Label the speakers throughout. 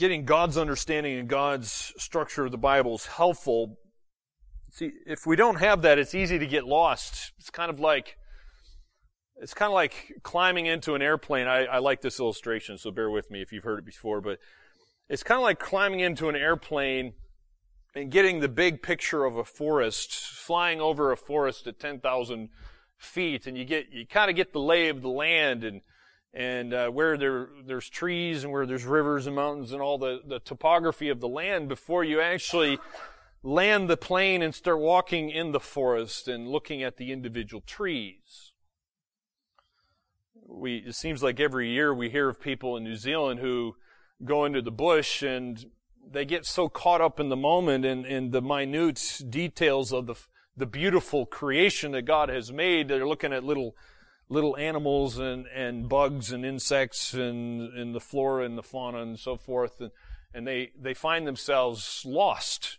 Speaker 1: getting God's understanding and God's structure of the Bible is helpful. See, if we don't have that, it's easy to get lost. It's kind of like, it's kind of like climbing into an airplane. I, I like this illustration, so bear with me if you've heard it before, but it's kind of like climbing into an airplane and getting the big picture of a forest, flying over a forest at 10,000 feet, and you get, you kind of get the lay of the land and, and uh, where there there's trees and where there's rivers and mountains and all the, the topography of the land before you actually land the plane and start walking in the forest and looking at the individual trees. We it seems like every year we hear of people in New Zealand who go into the bush and they get so caught up in the moment and, and the minute details of the the beautiful creation that God has made. They're looking at little little animals and, and bugs and insects and, and the flora and the fauna and so forth. And, and they, they find themselves lost.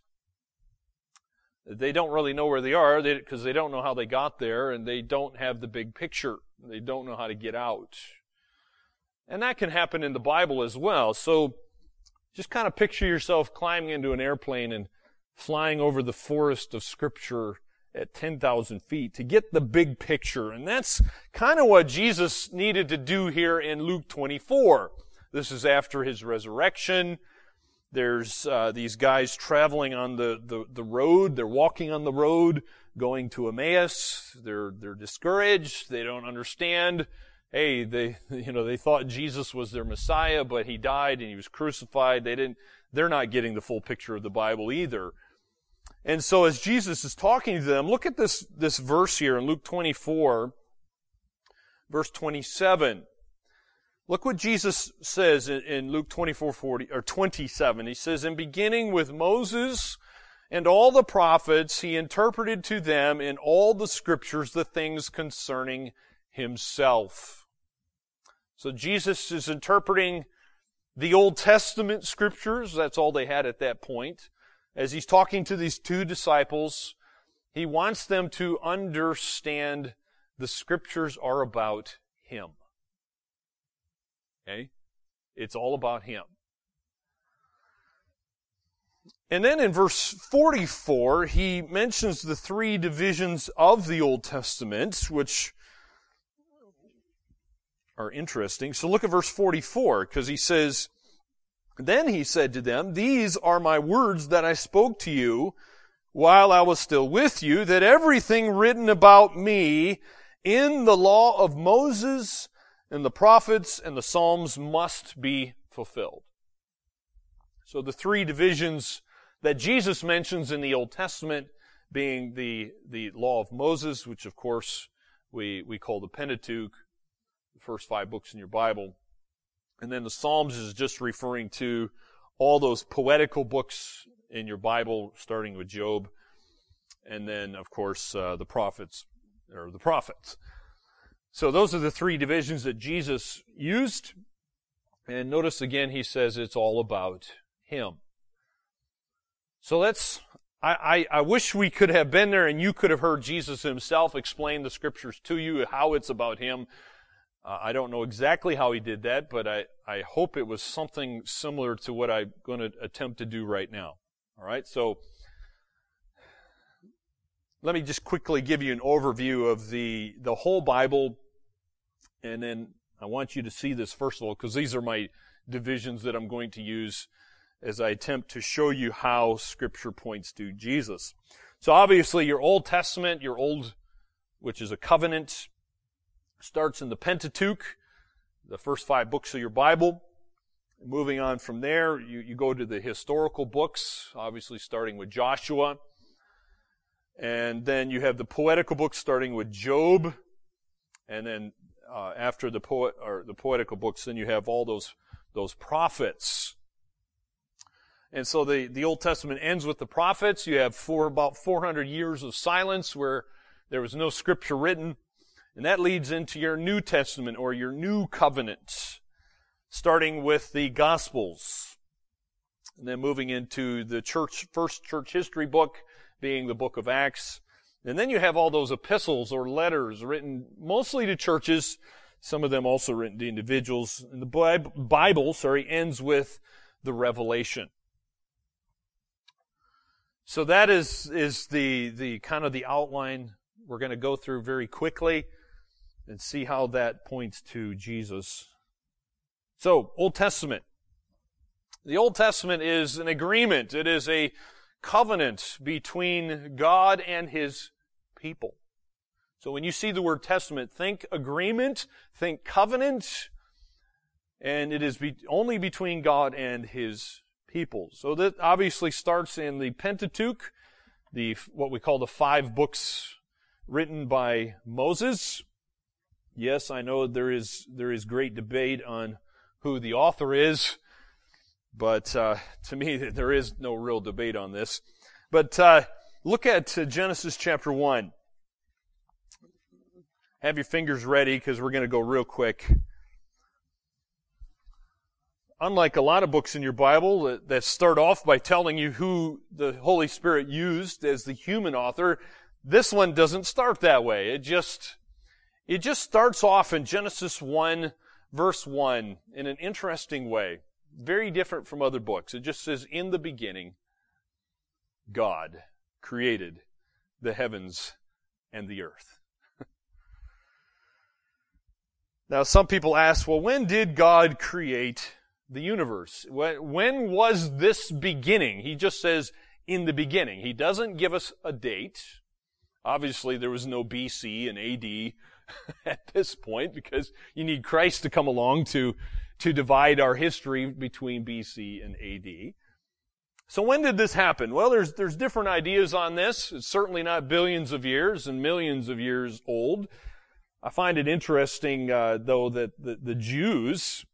Speaker 1: They don't really know where they are because they, they don't know how they got there and they don't have the big picture. They don't know how to get out. And that can happen in the Bible as well. So just kind of picture yourself climbing into an airplane and flying over the forest of Scripture at 10,000 feet to get the big picture. And that's kind of what Jesus needed to do here in Luke 24. This is after his resurrection. There's uh, these guys traveling on the, the, the road. They're walking on the road, going to Emmaus. They're, they're discouraged. They don't understand. Hey, they, you know, they thought Jesus was their Messiah, but he died and he was crucified. They didn't, they're not getting the full picture of the Bible either. And so as Jesus is talking to them, look at this, this verse here in Luke 24, verse 27. Look what Jesus says in, in Luke 24, 40, or 27. He says, in beginning with Moses and all the prophets, he interpreted to them in all the scriptures the things concerning himself. So Jesus is interpreting the Old Testament scriptures. That's all they had at that point as he's talking to these two disciples, he wants them to understand the scriptures are about him. Okay? It's all about him. And then in verse 44, he mentions the three divisions of the Old Testament, which are interesting. So look at verse 44, because he says, then he said to them, These are my words that I spoke to you while I was still with you, that everything written about me in the law of Moses and the prophets and the Psalms must be fulfilled. So the three divisions that Jesus mentions in the Old Testament being the, the law of Moses, which of course we, we call the Pentateuch, the first five books in your Bible, and then the Psalms is just referring to all those poetical books in your Bible, starting with Job. And then, of course, uh, the prophets, or the prophets. So those are the three divisions that Jesus used. And notice again, he says it's all about Him. So let's, I, I, I, wish we could have been there and you could have heard Jesus himself explain the scriptures to you, how it's about Him. Uh, I don't know exactly how he did that, but I, I hope it was something similar to what I'm going to attempt to do right now. All right, so let me just quickly give you an overview of the the whole Bible, and then I want you to see this first of all because these are my divisions that I'm going to use as I attempt to show you how Scripture points to Jesus. So obviously, your Old Testament, your Old, which is a covenant, starts in the Pentateuch, the first five books of your Bible. Moving on from there, you, you go to the historical books, obviously starting with Joshua. And then you have the poetical books starting with Job. And then uh, after the poet or the poetical books, then you have all those those prophets. And so the, the Old Testament ends with the prophets. You have for about 400 years of silence where there was no scripture written. And that leads into your New Testament or your New Covenant, starting with the Gospels. And then moving into the church, first church history book, being the book of Acts. And then you have all those epistles or letters written mostly to churches, some of them also written to individuals. And the Bible, sorry, ends with the revelation. So that is, is the, the kind of the outline we're going to go through very quickly and see how that points to Jesus. So, Old Testament. The Old Testament is an agreement. It is a covenant between God and His people. So when you see the word testament, think agreement, think covenant, and it is be, only between God and His people. So that obviously starts in the Pentateuch, the, what we call the five books written by Moses. Yes, I know there is, there is great debate on who the author is, but uh, to me there is no real debate on this. But uh, look at uh, Genesis chapter 1. Have your fingers ready because we're going to go real quick. Unlike a lot of books in your Bible that, that start off by telling you who the Holy Spirit used as the human author, this one doesn't start that way. It just, it just starts off in Genesis 1 verse 1 in an interesting way. Very different from other books. It just says, in the beginning, God created the heavens and the earth. Now, some people ask, well, when did God create the universe? When was this beginning? He just says, in the beginning. He doesn't give us a date. Obviously, there was no BC and AD at this point because you need Christ to come along to, to divide our history between BC and AD. So when did this happen? Well, there's, there's different ideas on this. It's certainly not billions of years and millions of years old. I find it interesting, uh, though, that the, the, Jews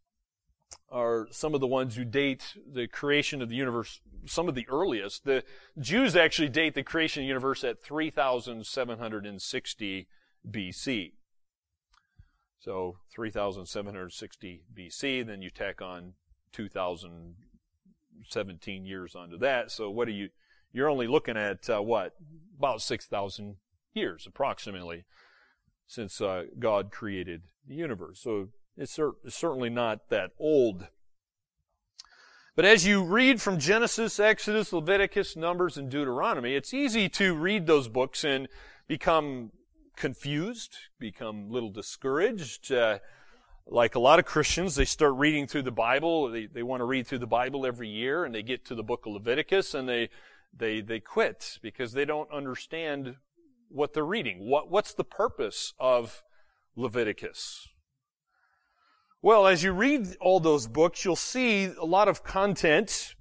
Speaker 1: are some of the ones who date the creation of the universe, some of the earliest. The Jews actually date the creation of the universe at 3,760 BC. So 3,760 BC, then you tack on 2,017 years onto that. So what are you, you're only looking at, uh, what? About 6,000 years, approximately since uh, God created the universe. So it's, cer- it's certainly not that old. But as you read from Genesis, Exodus, Leviticus, Numbers, and Deuteronomy, it's easy to read those books and become confused, become a little discouraged. Uh, like a lot of Christians, they start reading through the Bible. They, they want to read through the Bible every year, and they get to the book of Leviticus, and they they they quit because they don't understand what they're reading. What, what's the purpose of Leviticus? Well, as you read all those books, you'll see a lot of content.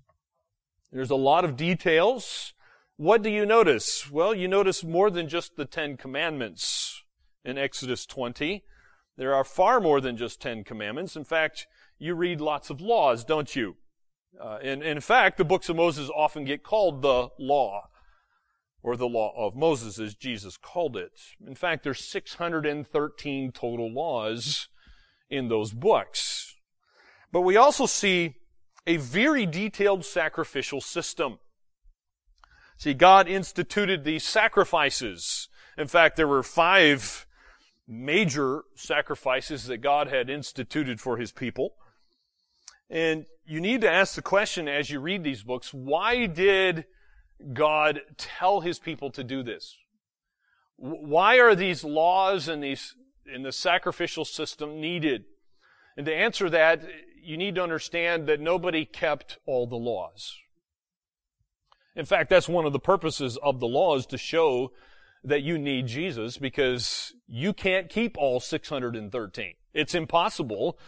Speaker 1: There's a lot of details. What do you notice? Well, you notice more than just the Ten Commandments in Exodus 20. There are far more than just Ten Commandments. In fact, you read lots of laws, don't you? Uh, and, and in fact, the books of Moses often get called the law or the law of Moses as Jesus called it. In fact, there's 613 total laws in those books. But we also see a very detailed sacrificial system. See, God instituted these sacrifices. In fact, there were five major sacrifices that God had instituted for His people. And you need to ask the question as you read these books, why did God tell his people to do this? Why are these laws and these in the sacrificial system needed? And to answer that, you need to understand that nobody kept all the laws. In fact, that's one of the purposes of the law is to show that you need Jesus because you can't keep all 613. It's impossible.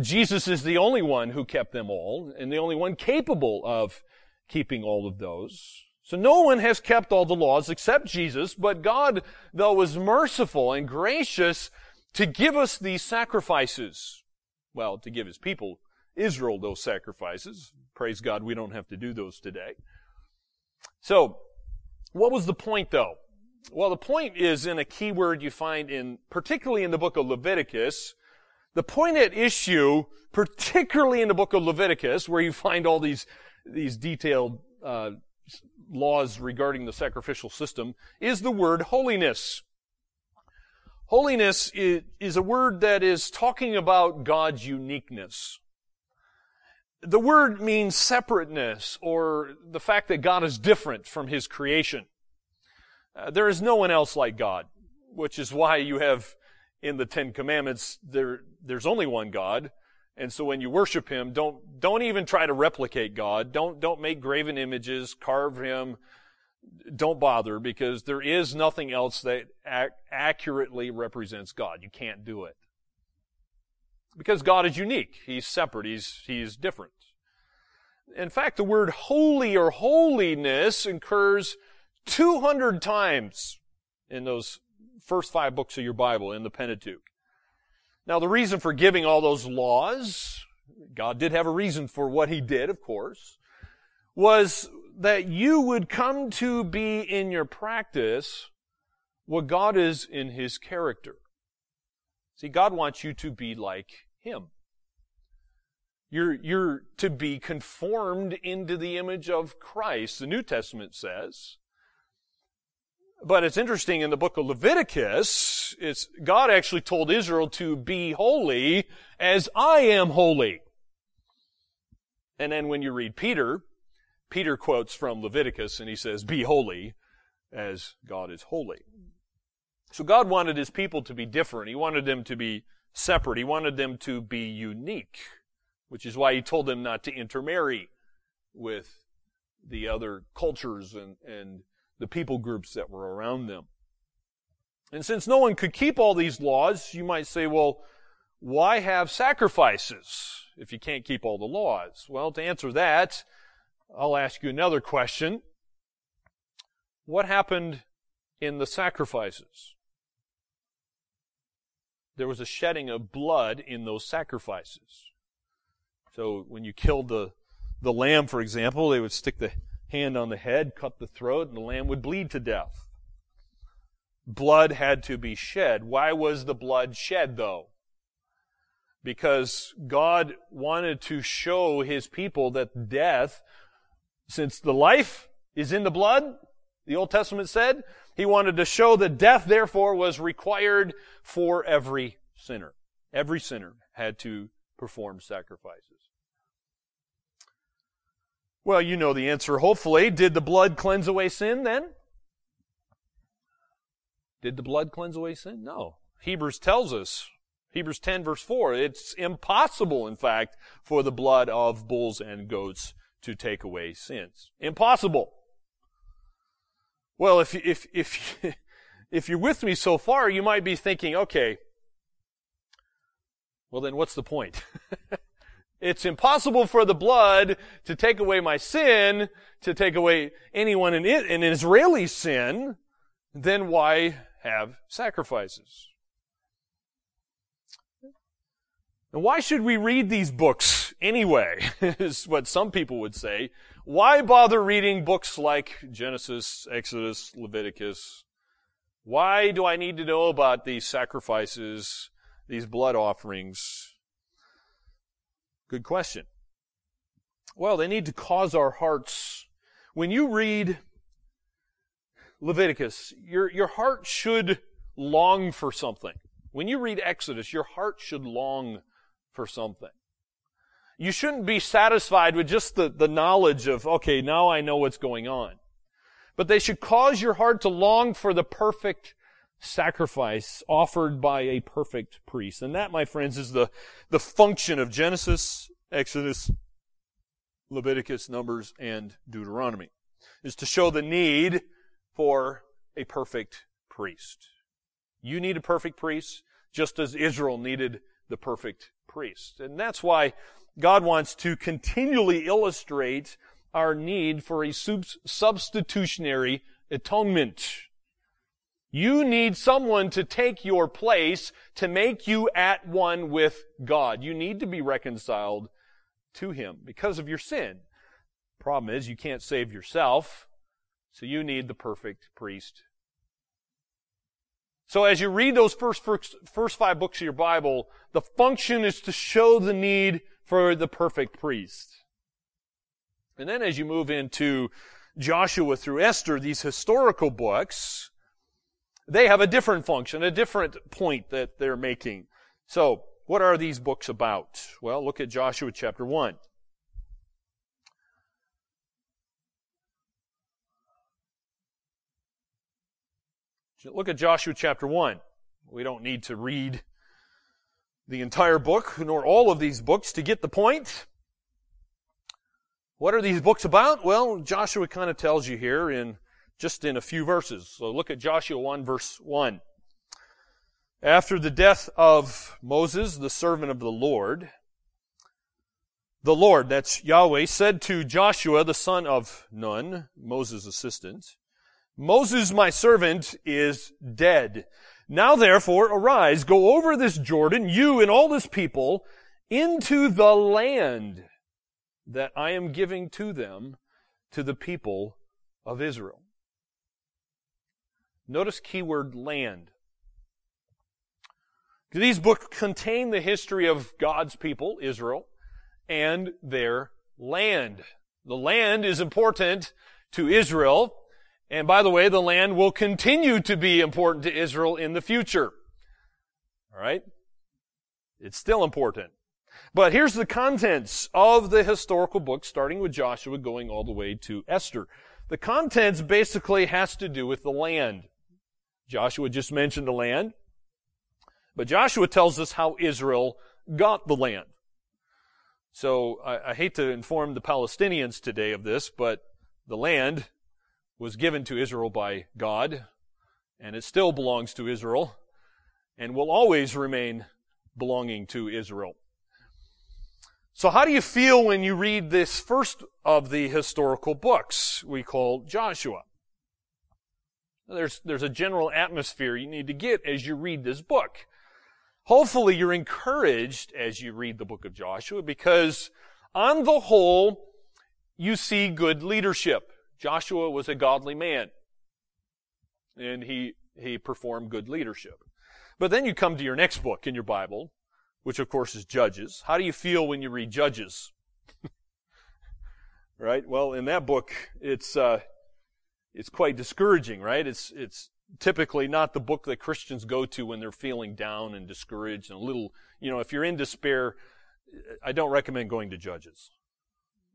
Speaker 1: Jesus is the only one who kept them all and the only one capable of keeping all of those. So no one has kept all the laws except Jesus, but God, though, was merciful and gracious to give us these sacrifices. Well, to give his people, Israel, those sacrifices. Praise God, we don't have to do those today. So, what was the point though? Well, the point is in a key word you find in, particularly in the book of Leviticus. The point at issue, particularly in the book of Leviticus, where you find all these, these detailed, uh, laws regarding the sacrificial system is the word holiness. Holiness is a word that is talking about God's uniqueness. The word means separateness or the fact that God is different from His creation. Uh, there is no one else like God, which is why you have in the Ten Commandments, there, there's only one God. And so when you worship Him, don't, don't even try to replicate God. Don't, don't make graven images, carve Him. Don't bother because there is nothing else that ac- accurately represents God. You can't do it. Because God is unique. He's separate. He's, he's different. In fact, the word holy or holiness occurs 200 times in those first five books of your Bible in the Pentateuch. Now, the reason for giving all those laws, God did have a reason for what He did, of course, was that you would come to be in your practice what God is in His character. See, God wants you to be like Him. You're, you're to be conformed into the image of Christ, the New Testament says. But it's interesting in the book of Leviticus, it's, God actually told Israel to be holy as I am holy. And then when you read Peter, Peter quotes from Leviticus and he says, be holy as God is holy. So God wanted his people to be different. He wanted them to be separate. He wanted them to be unique, which is why he told them not to intermarry with the other cultures and, and the people groups that were around them. And since no one could keep all these laws, you might say, well, why have sacrifices if you can't keep all the laws? Well, to answer that, I'll ask you another question. What happened in the sacrifices? There was a shedding of blood in those sacrifices. So when you killed the, the lamb, for example, they would stick the hand on the head, cut the throat, and the lamb would bleed to death. Blood had to be shed. Why was the blood shed though? Because God wanted to show his people that death, since the life is in the blood, the Old Testament said, he wanted to show that death therefore was required for every sinner. Every sinner had to perform sacrifices. Well, you know the answer, hopefully. Did the blood cleanse away sin then? Did the blood cleanse away sin? No. Hebrews tells us, Hebrews 10 verse 4, it's impossible, in fact, for the blood of bulls and goats to take away sins. Impossible. Well, if, if, if, if you're with me so far, you might be thinking, okay, well then what's the point? It's impossible for the blood to take away my sin, to take away anyone in it, an Israeli sin, then why have sacrifices? And why should we read these books anyway? is what some people would say. Why bother reading books like Genesis, Exodus, Leviticus? Why do I need to know about these sacrifices, these blood offerings? Good question. Well, they need to cause our hearts. When you read Leviticus, your, your heart should long for something. When you read Exodus, your heart should long for something. You shouldn't be satisfied with just the, the knowledge of, okay, now I know what's going on. But they should cause your heart to long for the perfect sacrifice offered by a perfect priest. And that, my friends, is the, the function of Genesis, Exodus, Leviticus, Numbers, and Deuteronomy, is to show the need for a perfect priest. You need a perfect priest, just as Israel needed the perfect priest. And that's why God wants to continually illustrate our need for a substitutionary atonement. You need someone to take your place to make you at one with God. You need to be reconciled to Him because of your sin. Problem is, you can't save yourself, so you need the perfect priest. So as you read those first, first, first five books of your Bible, the function is to show the need for the perfect priest. And then as you move into Joshua through Esther, these historical books, they have a different function, a different point that they're making. So, what are these books about? Well, look at Joshua chapter 1. Look at Joshua chapter 1. We don't need to read the entire book, nor all of these books to get the point. What are these books about? Well, Joshua kind of tells you here in just in a few verses. So look at Joshua 1 verse 1. After the death of Moses, the servant of the Lord, the Lord, that's Yahweh, said to Joshua, the son of Nun, Moses' assistant, Moses, my servant, is dead. Now therefore, arise, go over this Jordan, you and all this people, into the land that I am giving to them, to the people of Israel. Notice keyword land. Do these books contain the history of God's people, Israel, and their land. The land is important to Israel. And by the way, the land will continue to be important to Israel in the future. Alright? It's still important. But here's the contents of the historical book, starting with Joshua, going all the way to Esther. The contents basically has to do with the land. Joshua just mentioned the land. But Joshua tells us how Israel got the land. So I, I, hate to inform the Palestinians today of this, but the land was given to Israel by God, and it still belongs to Israel, and will always remain belonging to Israel. So how do you feel when you read this first of the historical books we call Joshua? There's, there's a general atmosphere you need to get as you read this book. Hopefully you're encouraged as you read the book of Joshua because on the whole, you see good leadership. Joshua was a godly man and he, he performed good leadership. But then you come to your next book in your Bible, which of course is Judges. How do you feel when you read Judges? right? Well, in that book, it's, uh, it's quite discouraging, right? It's, it's typically not the book that Christians go to when they're feeling down and discouraged and a little, you know, if you're in despair, I don't recommend going to Judges.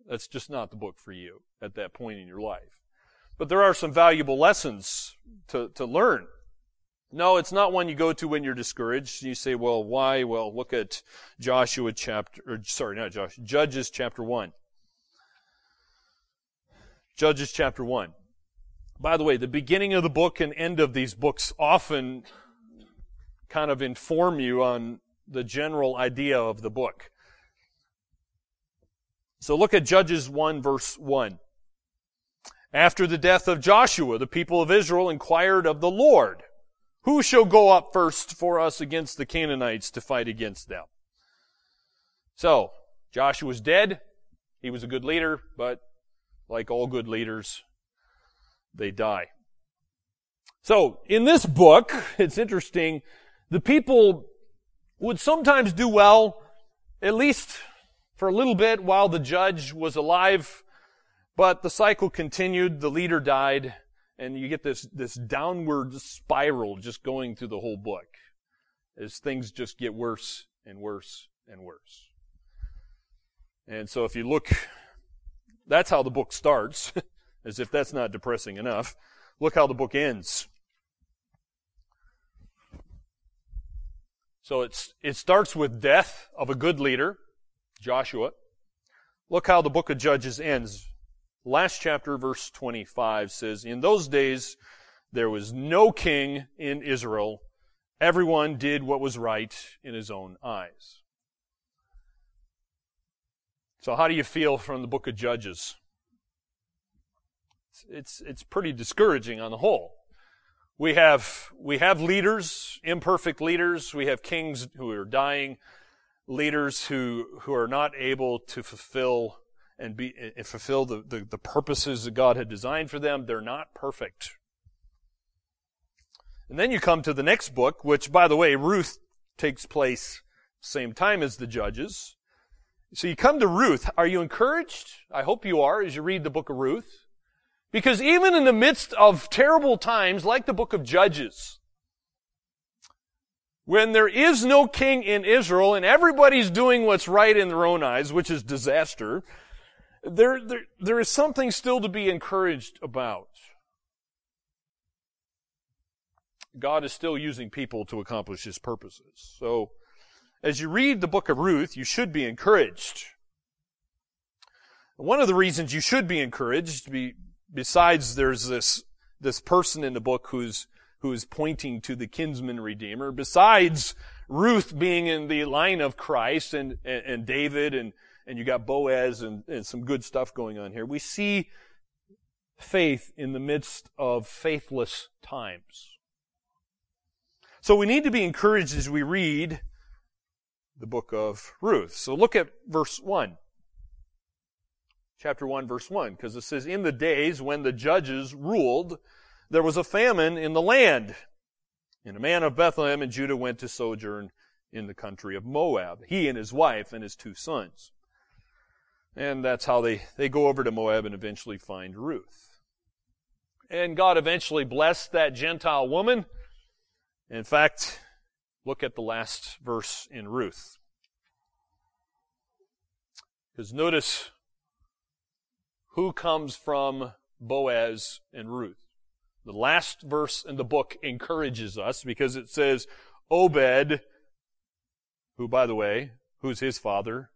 Speaker 1: That's just not the book for you at that point in your life. But there are some valuable lessons to, to learn. No, it's not one you go to when you're discouraged. You say, well, why? Well, look at Joshua chapter, or sorry, not Joshua, Judges chapter 1. Judges chapter 1. By the way, the beginning of the book and end of these books often kind of inform you on the general idea of the book. So look at Judges 1 verse 1. After the death of Joshua, the people of Israel inquired of the Lord, who shall go up first for us against the Canaanites to fight against them? So, Joshua was dead. He was a good leader, but like all good leaders, they die. So, in this book, it's interesting, the people would sometimes do well, at least for a little bit while the judge was alive, but the cycle continued, the leader died, and you get this, this downward spiral just going through the whole book as things just get worse and worse and worse. And so if you look, that's how the book starts. As if that's not depressing enough. Look how the book ends. So it's, it starts with death of a good leader, Joshua. Look how the book of Judges ends. Last chapter, verse 25 says, In those days there was no king in Israel. Everyone did what was right in his own eyes. So how do you feel from the book of Judges? it's, it's pretty discouraging on the whole. We have, we have leaders, imperfect leaders. We have kings who are dying, leaders who, who are not able to fulfill and be, and fulfill the, the, the purposes that God had designed for them. They're not perfect. And then you come to the next book, which by the way, Ruth takes place same time as the Judges. So you come to Ruth. Are you encouraged? I hope you are as you read the book of Ruth. Because even in the midst of terrible times, like the book of Judges, when there is no king in Israel and everybody's doing what's right in their own eyes, which is disaster, there, there, there is something still to be encouraged about. God is still using people to accomplish his purposes. So, as you read the book of Ruth, you should be encouraged. One of the reasons you should be encouraged, be, besides there's this, this person in the book who's, who's pointing to the kinsman redeemer, besides Ruth being in the line of Christ and, and, and David and, and you got Boaz and, and some good stuff going on here, we see faith in the midst of faithless times. So we need to be encouraged as we read the book of Ruth. So look at verse 1. Chapter 1 verse 1, because it says, In the days when the judges ruled, there was a famine in the land. And a man of Bethlehem in Judah went to sojourn in the country of Moab, he and his wife and his two sons. And that's how they, they go over to Moab and eventually find Ruth. And God eventually blessed that Gentile woman. In fact, look at the last verse in Ruth. Because notice who comes from Boaz and Ruth. The last verse in the book encourages us because it says, Obed, who, by the way, who's his father?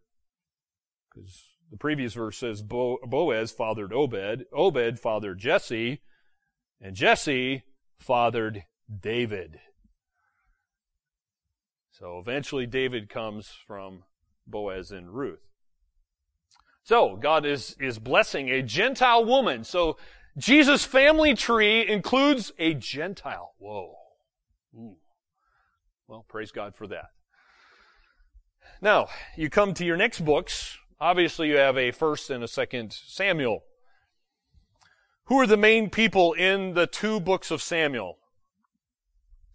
Speaker 1: Because the previous verse says Bo- Boaz fathered Obed, Obed fathered Jesse, and Jesse fathered David. So eventually David comes from Boaz and Ruth. So God is, is blessing a Gentile woman. So Jesus' family tree includes a Gentile. Whoa. Ooh. Well, praise God for that. Now, you come to your next books. Obviously, you have a first and a second Samuel. Who are the main people in the two books of Samuel?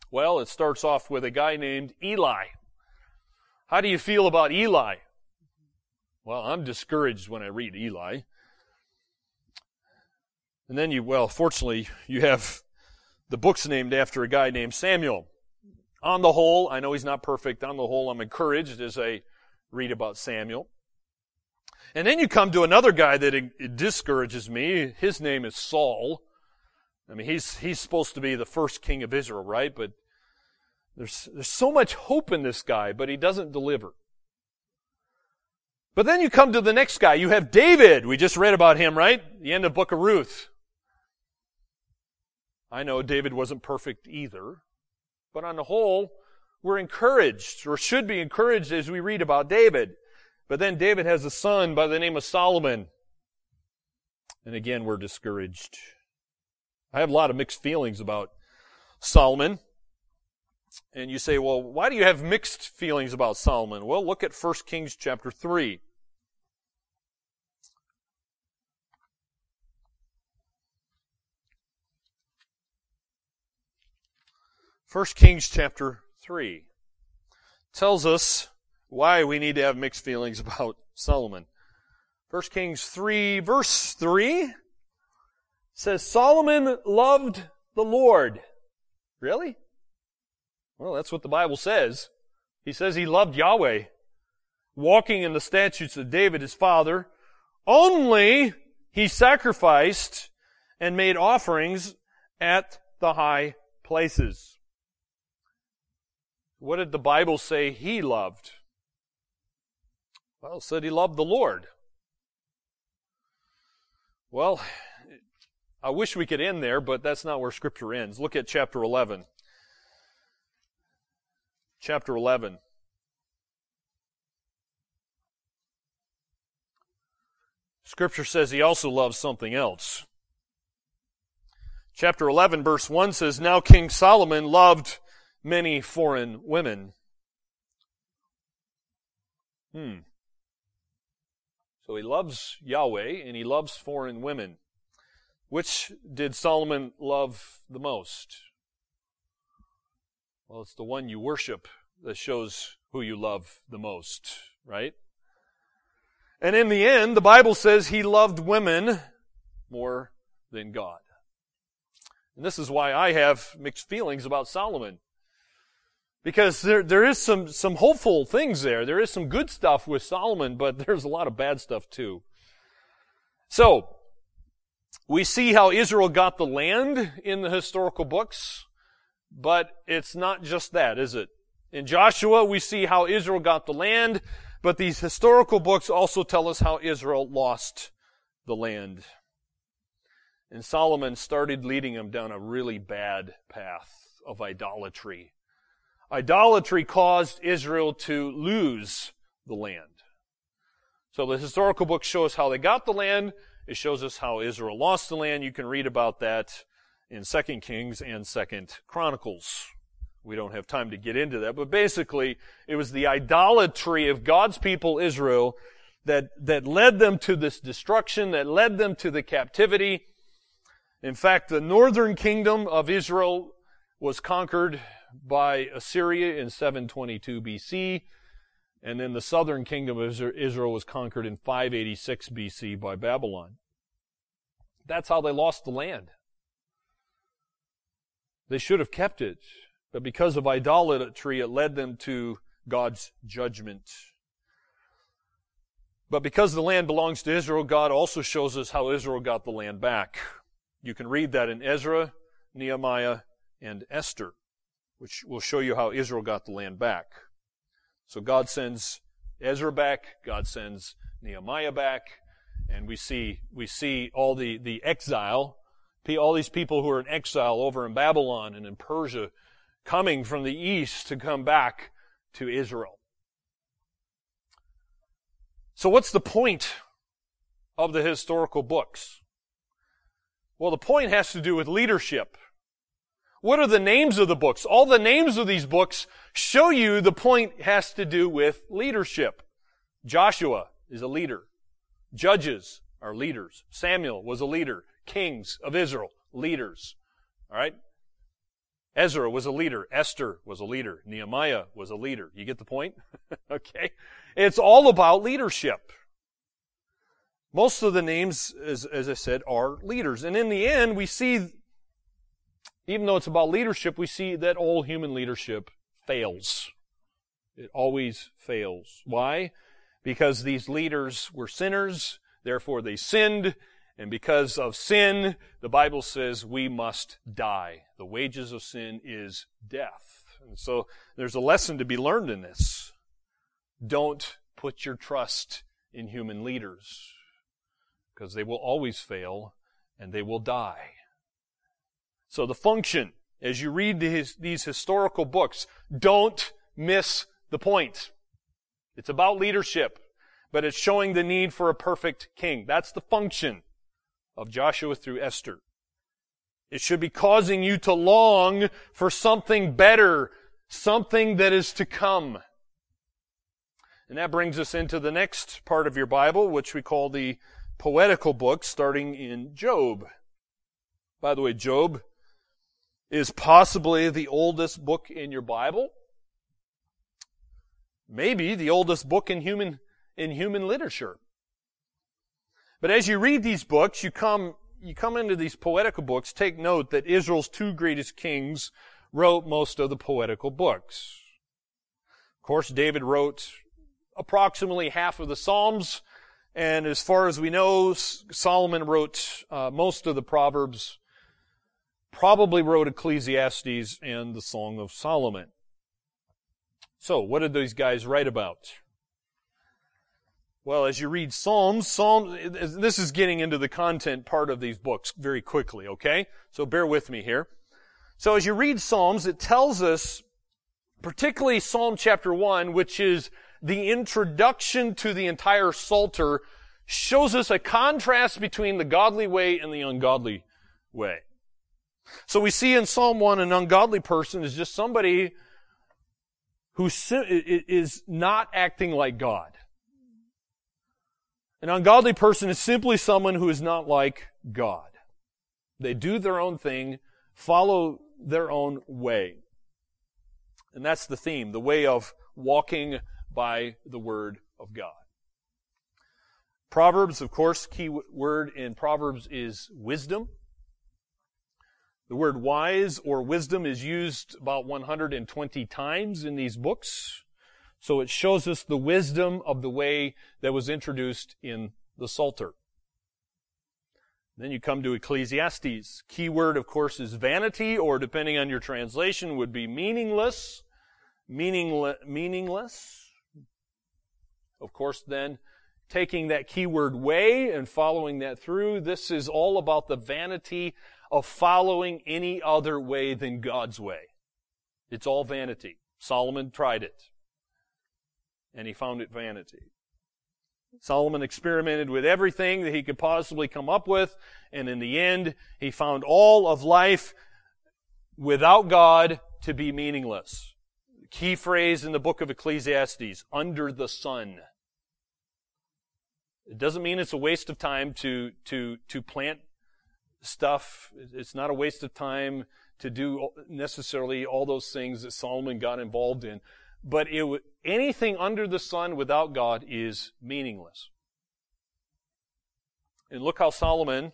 Speaker 1: Well, it starts off with a guy named Eli. How do you feel about Eli? Well, I'm discouraged when I read Eli. And then you, well, fortunately, you have the books named after a guy named Samuel. On the whole, I know he's not perfect. On the whole, I'm encouraged as I read about Samuel. And then you come to another guy that discourages me. His name is Saul. I mean, he's, he's supposed to be the first king of Israel, right? But there's, there's so much hope in this guy, but he doesn't deliver. But then you come to the next guy. You have David. We just read about him, right? The end of book of Ruth. I know David wasn't perfect either, but on the whole, we're encouraged, or should be encouraged as we read about David. But then David has a son by the name of Solomon. And again, we're discouraged. I have a lot of mixed feelings about Solomon. And you say, well, why do you have mixed feelings about Solomon? Well, look at 1 Kings chapter 3. 1 Kings chapter 3 tells us why we need to have mixed feelings about Solomon. 1 Kings 3 verse 3 says Solomon loved the Lord. Really? Well, that's what the Bible says. He says he loved Yahweh, walking in the statutes of David his father. Only he sacrificed and made offerings at the high places. What did the Bible say he loved? Well, said he loved the Lord. Well, I wish we could end there, but that's not where Scripture ends. Look at chapter 11. Chapter 11. Scripture says he also loves something else. Chapter 11, verse 1 says, Now King Solomon loved many foreign women. Hmm. So he loves Yahweh and he loves foreign women. Which did Solomon love the most? Well, it's the one you worship that shows who you love the most, right? And in the end, the Bible says he loved women more than God. And this is why I have mixed feelings about Solomon. Because there, there is some, some hopeful things there. There is some good stuff with Solomon, but there's a lot of bad stuff too. So, we see how Israel got the land in the historical books. But it's not just that, is it? In Joshua, we see how Israel got the land, but these historical books also tell us how Israel lost the land. And Solomon started leading them down a really bad path of idolatry. Idolatry caused Israel to lose the land. So the historical books show us how they got the land. It shows us how Israel lost the land. You can read about that in 2 Kings and 2 Chronicles. We don't have time to get into that, but basically, it was the idolatry of God's people, Israel, that, that led them to this destruction, that led them to the captivity. In fact, the northern kingdom of Israel was conquered by Assyria in 722 BC, and then the southern kingdom of Israel was conquered in 586 BC by Babylon. That's how they lost the land. They should have kept it, but because of idolatry, it led them to God's judgment. But because the land belongs to Israel, God also shows us how Israel got the land back. You can read that in Ezra, Nehemiah, and Esther, which will show you how Israel got the land back. So God sends Ezra back, God sends Nehemiah back, and we see, we see all the, the exile all these people who are in exile over in Babylon and in Persia coming from the east to come back to Israel. So what's the point of the historical books? Well, the point has to do with leadership. What are the names of the books? All the names of these books show you the point has to do with leadership. Joshua is a leader. Judges are leaders. Samuel was a leader kings of Israel, leaders. All right? Ezra was a leader. Esther was a leader. Nehemiah was a leader. You get the point? okay? It's all about leadership. Most of the names, as, as I said, are leaders. And in the end, we see, even though it's about leadership, we see that all human leadership fails. It always fails. Why? Because these leaders were sinners, therefore they sinned, and because of sin, the Bible says we must die. The wages of sin is death. And so there's a lesson to be learned in this. Don't put your trust in human leaders because they will always fail and they will die. So the function, as you read these, these historical books, don't miss the point. It's about leadership, but it's showing the need for a perfect king. That's the function of Joshua through Esther. It should be causing you to long for something better, something that is to come. And that brings us into the next part of your Bible, which we call the poetical books, starting in Job. By the way, Job is possibly the oldest book in your Bible. Maybe the oldest book in human, in human literature. But as you read these books, you come, you come into these poetical books, take note that Israel's two greatest kings wrote most of the poetical books. Of course, David wrote approximately half of the Psalms, and as far as we know, Solomon wrote uh, most of the Proverbs, probably wrote Ecclesiastes and the Song of Solomon. So, what did these guys write about? Well, as you read Psalms, Psalms, this is getting into the content part of these books very quickly, okay? So bear with me here. So as you read Psalms, it tells us, particularly Psalm chapter 1, which is the introduction to the entire Psalter, shows us a contrast between the godly way and the ungodly way. So we see in Psalm 1 an ungodly person is just somebody who is not acting like God. An ungodly person is simply someone who is not like God. They do their own thing, follow their own way. And that's the theme, the way of walking by the Word of God. Proverbs, of course, key word in Proverbs is wisdom. The word wise or wisdom is used about 120 times in these books. So it shows us the wisdom of the way that was introduced in the Psalter. Then you come to Ecclesiastes. Key word, of course, is vanity, or depending on your translation, would be meaningless. Meaningle- meaningless. Of course, then, taking that keyword way and following that through, this is all about the vanity of following any other way than God's way. It's all vanity. Solomon tried it. And he found it vanity. Solomon experimented with everything that he could possibly come up with, and in the end, he found all of life without God to be meaningless. Key phrase in the book of Ecclesiastes, under the sun. It doesn't mean it's a waste of time to, to, to plant stuff. It's not a waste of time to do necessarily all those things that Solomon got involved in. But it, anything under the sun without God is meaningless. And look how Solomon,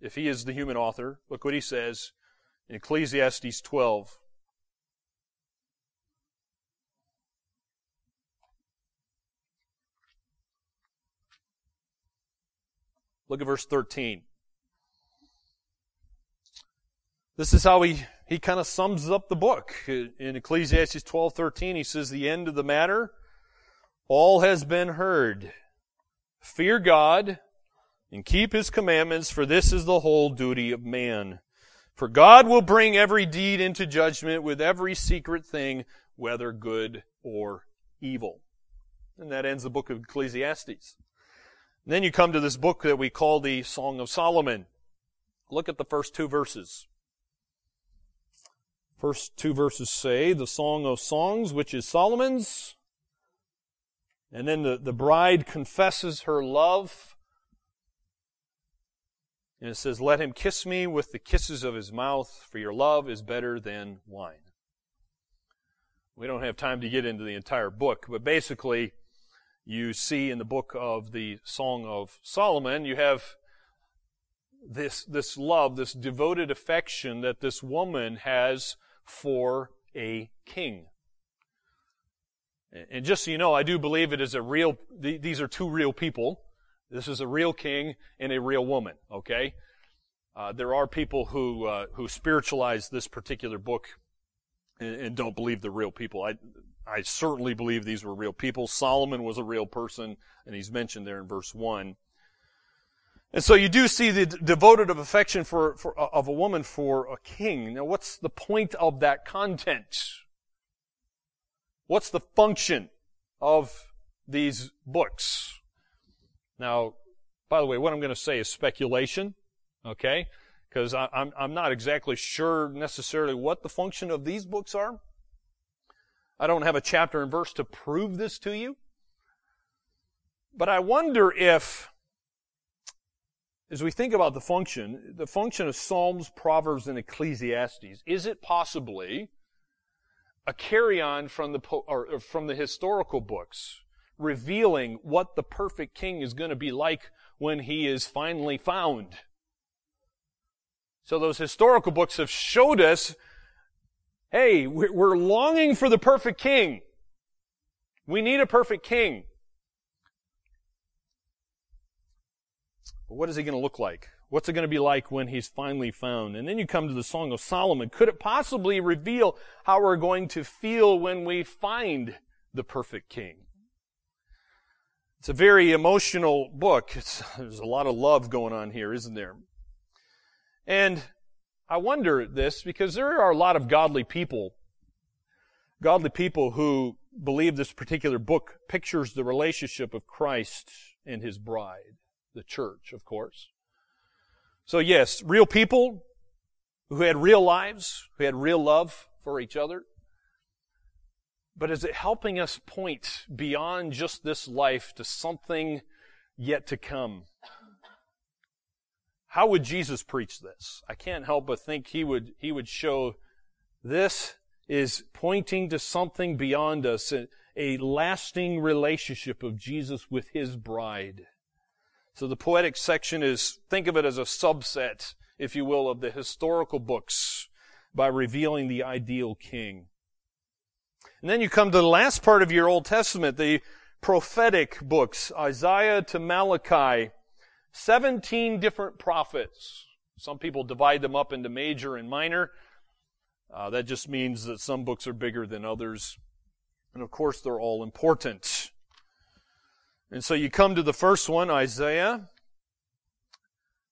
Speaker 1: if he is the human author, look what he says in Ecclesiastes 12. Look at verse 13. This is how he, he kind of sums up the book. In Ecclesiastes 12:13 he says the end of the matter all has been heard. Fear God and keep his commandments for this is the whole duty of man. For God will bring every deed into judgment with every secret thing whether good or evil. And that ends the book of Ecclesiastes. And then you come to this book that we call the Song of Solomon. Look at the first two verses. First two verses say, the Song of Songs, which is Solomon's. And then the, the bride confesses her love. And it says, Let him kiss me with the kisses of his mouth, for your love is better than wine. We don't have time to get into the entire book, but basically, you see in the book of the Song of Solomon, you have this, this love, this devoted affection that this woman has for a king. And just so you know, I do believe it is a real, these are two real people. This is a real king and a real woman, okay? Uh, there are people who, uh, who spiritualize this particular book and, and, don't believe the real people. I, I certainly believe these were real people. Solomon was a real person, and he's mentioned there in verse 1. And so you do see the devoted of affection for, for, uh, of a woman for a king. Now what's the point of that content? What's the function of these books? Now, by the way, what I'm going to say is speculation, okay? Because I'm, I'm not exactly sure necessarily what the function of these books are. I don't have a chapter and verse to prove this to you. But I wonder if as we think about the function, the function of Psalms, Proverbs, and Ecclesiastes, is it possibly a carry-on from the, or from the historical books, revealing what the perfect king is going to be like when he is finally found? So those historical books have showed us, hey, we're longing for the perfect king. We need a perfect king. What is he going to look like? What's it going to be like when he's finally found? And then you come to the Song of Solomon. Could it possibly reveal how we're going to feel when we find the perfect king? It's a very emotional book. It's, there's a lot of love going on here, isn't there? And I wonder this because there are a lot of godly people, godly people who believe this particular book pictures the relationship of Christ and his bride the church, of course. So yes, real people who had real lives, who had real love for each other. But is it helping us point beyond just this life to something yet to come? How would Jesus preach this? I can't help but think he would, he would show this is pointing to something beyond us, a, lasting relationship of Jesus with his bride. So the poetic section is, think of it as a subset, if you will, of the historical books by revealing the ideal king. And then you come to the last part of your Old Testament, the prophetic books, Isaiah to Malachi. 17 different prophets. Some people divide them up into major and minor. Uh, that just means that some books are bigger than others. And of course, they're all important. And so you come to the first one, Isaiah.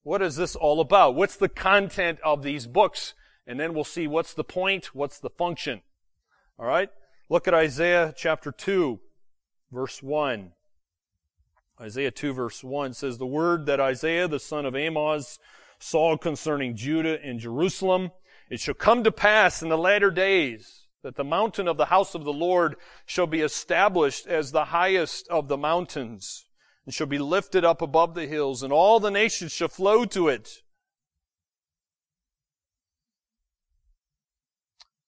Speaker 1: What is this all about? What's the content of these books? And then we'll see what's the point, what's the function. All right? Look at Isaiah chapter 2, verse 1. Isaiah 2 verse 1 says, The word that Isaiah the son of Amoz saw concerning Judah and Jerusalem, it shall come to pass in the latter days that the mountain of the house of the Lord shall be established as the highest of the mountains, and shall be lifted up above the hills, and all the nations shall flow to it.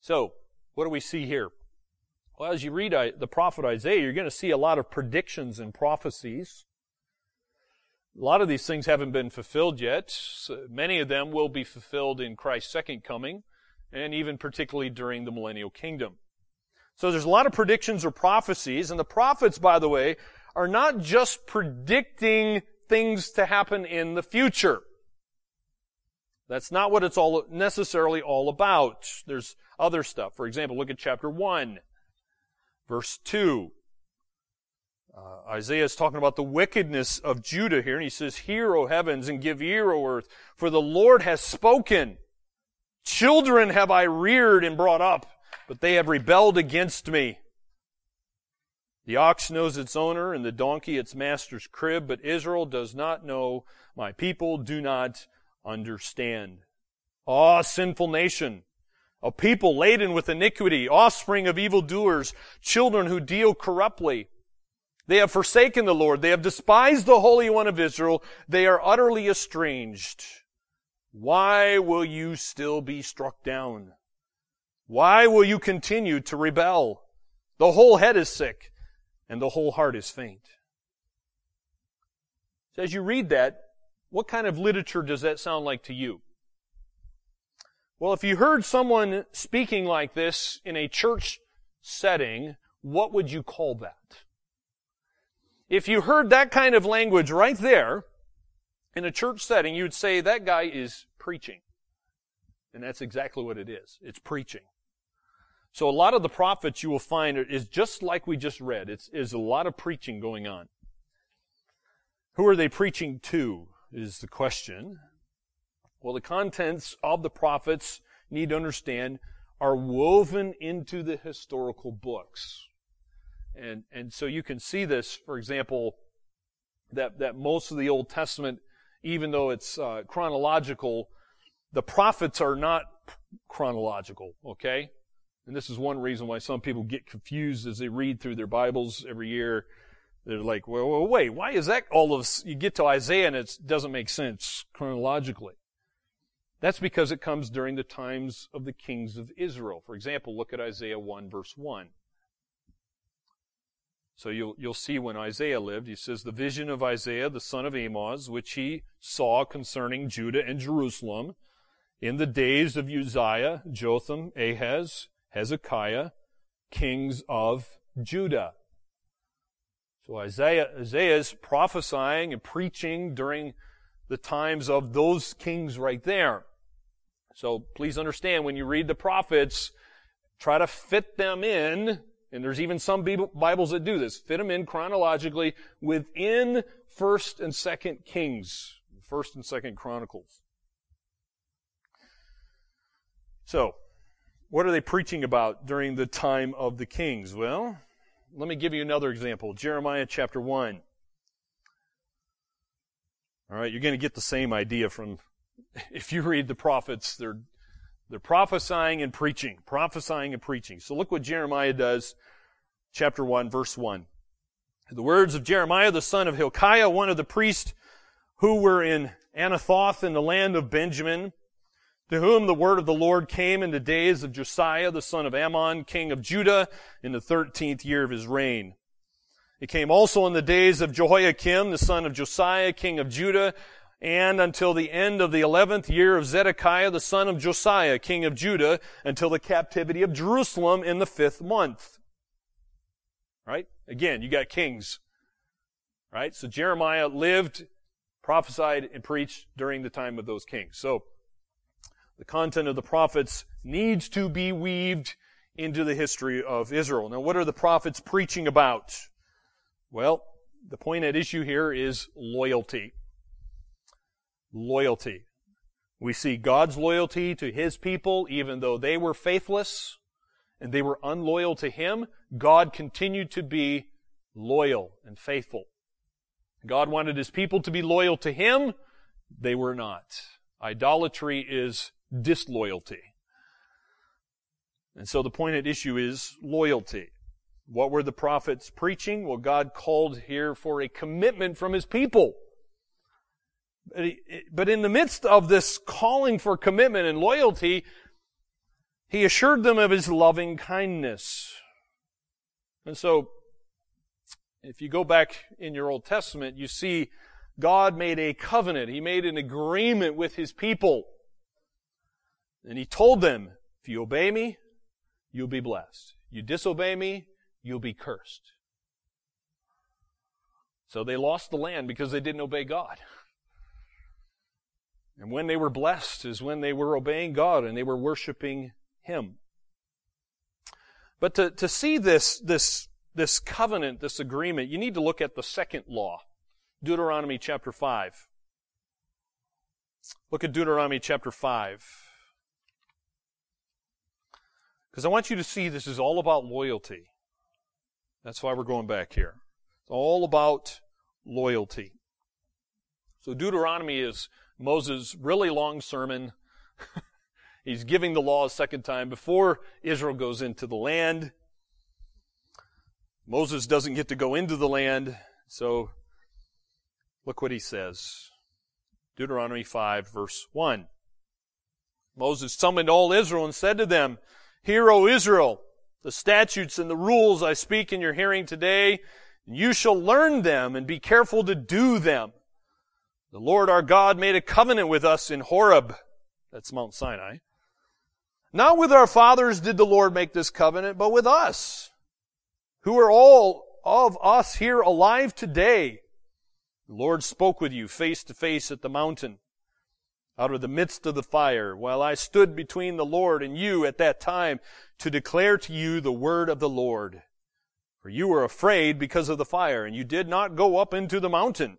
Speaker 1: So, what do we see here? Well, as you read the prophet Isaiah, you're going to see a lot of predictions and prophecies. A lot of these things haven't been fulfilled yet. Many of them will be fulfilled in Christ's second coming, and even particularly during the millennial kingdom. So there's a lot of predictions or prophecies, and the prophets, by the way, are not just predicting things to happen in the future. That's not what it's all necessarily all about. There's other stuff. For example, look at chapter 1. Verse 2. Uh, Isaiah is talking about the wickedness of Judah here, and he says, Hear, O heavens, and give ear, O earth, for the Lord has spoken. Children have I reared and brought up, but they have rebelled against me. The ox knows its owner, and the donkey its master's crib, but Israel does not know, my people do not understand. Ah, sinful nation, a people laden with iniquity, offspring of evildoers, children who deal corruptly. They have forsaken the Lord. They have despised the Holy One of Israel. They are utterly estranged. Why will you still be struck down? Why will you continue to rebel? The whole head is sick and the whole heart is faint. So as you read that, what kind of literature does that sound like to you? Well, if you heard someone speaking like this in a church setting, what would you call that? If you heard that kind of language right there in a church setting, you'd say that guy is preaching. And that's exactly what it is. It's preaching. So a lot of the prophets you will find is just like we just read. It's, is a lot of preaching going on. Who are they preaching to is the question. Well, the contents of the prophets, need to understand, are woven into the historical books. And, and so you can see this, for example, that, that most of the Old Testament, even though it's uh, chronological, the prophets are not chronological, okay? And this is one reason why some people get confused as they read through their Bibles every year. They're like, well, well wait, why is that all of, you get to Isaiah and it doesn't make sense chronologically. That's because it comes during the times of the kings of Israel. For example, look at Isaiah 1 verse 1. So you'll, you'll see when Isaiah lived, he says, the vision of Isaiah, the son of Amoz, which he saw concerning Judah and Jerusalem in the days of Uzziah, Jotham, Ahaz, Hezekiah, kings of Judah. So Isaiah, Isaiah is prophesying and preaching during the times of those kings right there. So please understand when you read the prophets, try to fit them in, and there's even some Bibles that do this, fit them in chronologically within 1st and 2nd Kings, 1st and 2nd Chronicles. So, what are they preaching about during the time of the kings? Well, let me give you another example. Jeremiah chapter 1. All right, you're going to get the same idea from if you read the prophets, they're, they're prophesying and preaching, prophesying and preaching. So look what Jeremiah does, chapter 1, verse 1. The words of Jeremiah, the son of Hilkiah, one of the priests who were in Anathoth in the land of Benjamin, to whom the word of the Lord came in the days of Josiah, the son of Amon, king of Judah, in the thirteenth year of his reign. It came also in the days of Jehoiakim, the son of Josiah, king of Judah, and until the end of the eleventh year of Zedekiah, the son of Josiah, king of Judah, until the captivity of Jerusalem in the fifth month. Right? Again, you got kings. Right? So Jeremiah lived prophesied and preached during the time of those kings. So, the content of the prophets needs to be weaved into the history of Israel. Now, what are the prophets preaching about? Well, the point at issue here is loyalty. Loyalty. We see God's loyalty to His people, even though they were faithless and they were unloyal to Him, God continued to be loyal and faithful. God wanted His people to be loyal to Him. They were not. Idolatry is disloyalty. And so the point at issue is loyalty. What were the prophets preaching? Well, God called here for a commitment from His people. But in the midst of this calling for commitment and loyalty, He assured them of His loving kindness. And so, if you go back in your Old Testament, you see God made a covenant. He made an agreement with His people. And He told them, if you obey me, you'll be blessed. You disobey me, you'll be cursed. So they lost the land because they didn't obey God. And when they were blessed is when they were obeying God and they were worshiping Him. But to, to see this, this, this covenant, this agreement, you need to look at the second law. Deuteronomy chapter 5. Look at Deuteronomy chapter 5. Because I want you to see this is all about loyalty. That's why we're going back here. It's all about loyalty. So Deuteronomy is Moses' really long sermon. He's giving the law a second time before Israel goes into the land. Moses doesn't get to go into the land, so look what he says. Deuteronomy 5 verse 1. Moses summoned all Israel and said to them, Hear, O Israel, the statutes and the rules I speak in your hearing today, and you shall learn them and be careful to do them. The Lord our God made a covenant with us in Horeb. That's Mount Sinai. Not with our fathers did the Lord make this covenant, but with us, who are all of us here alive today. The Lord spoke with you face to face at the mountain out of the midst of the fire, while I stood between the Lord and you at that time to declare to you the word of the Lord. For you were afraid because of the fire, and you did not go up into the mountain.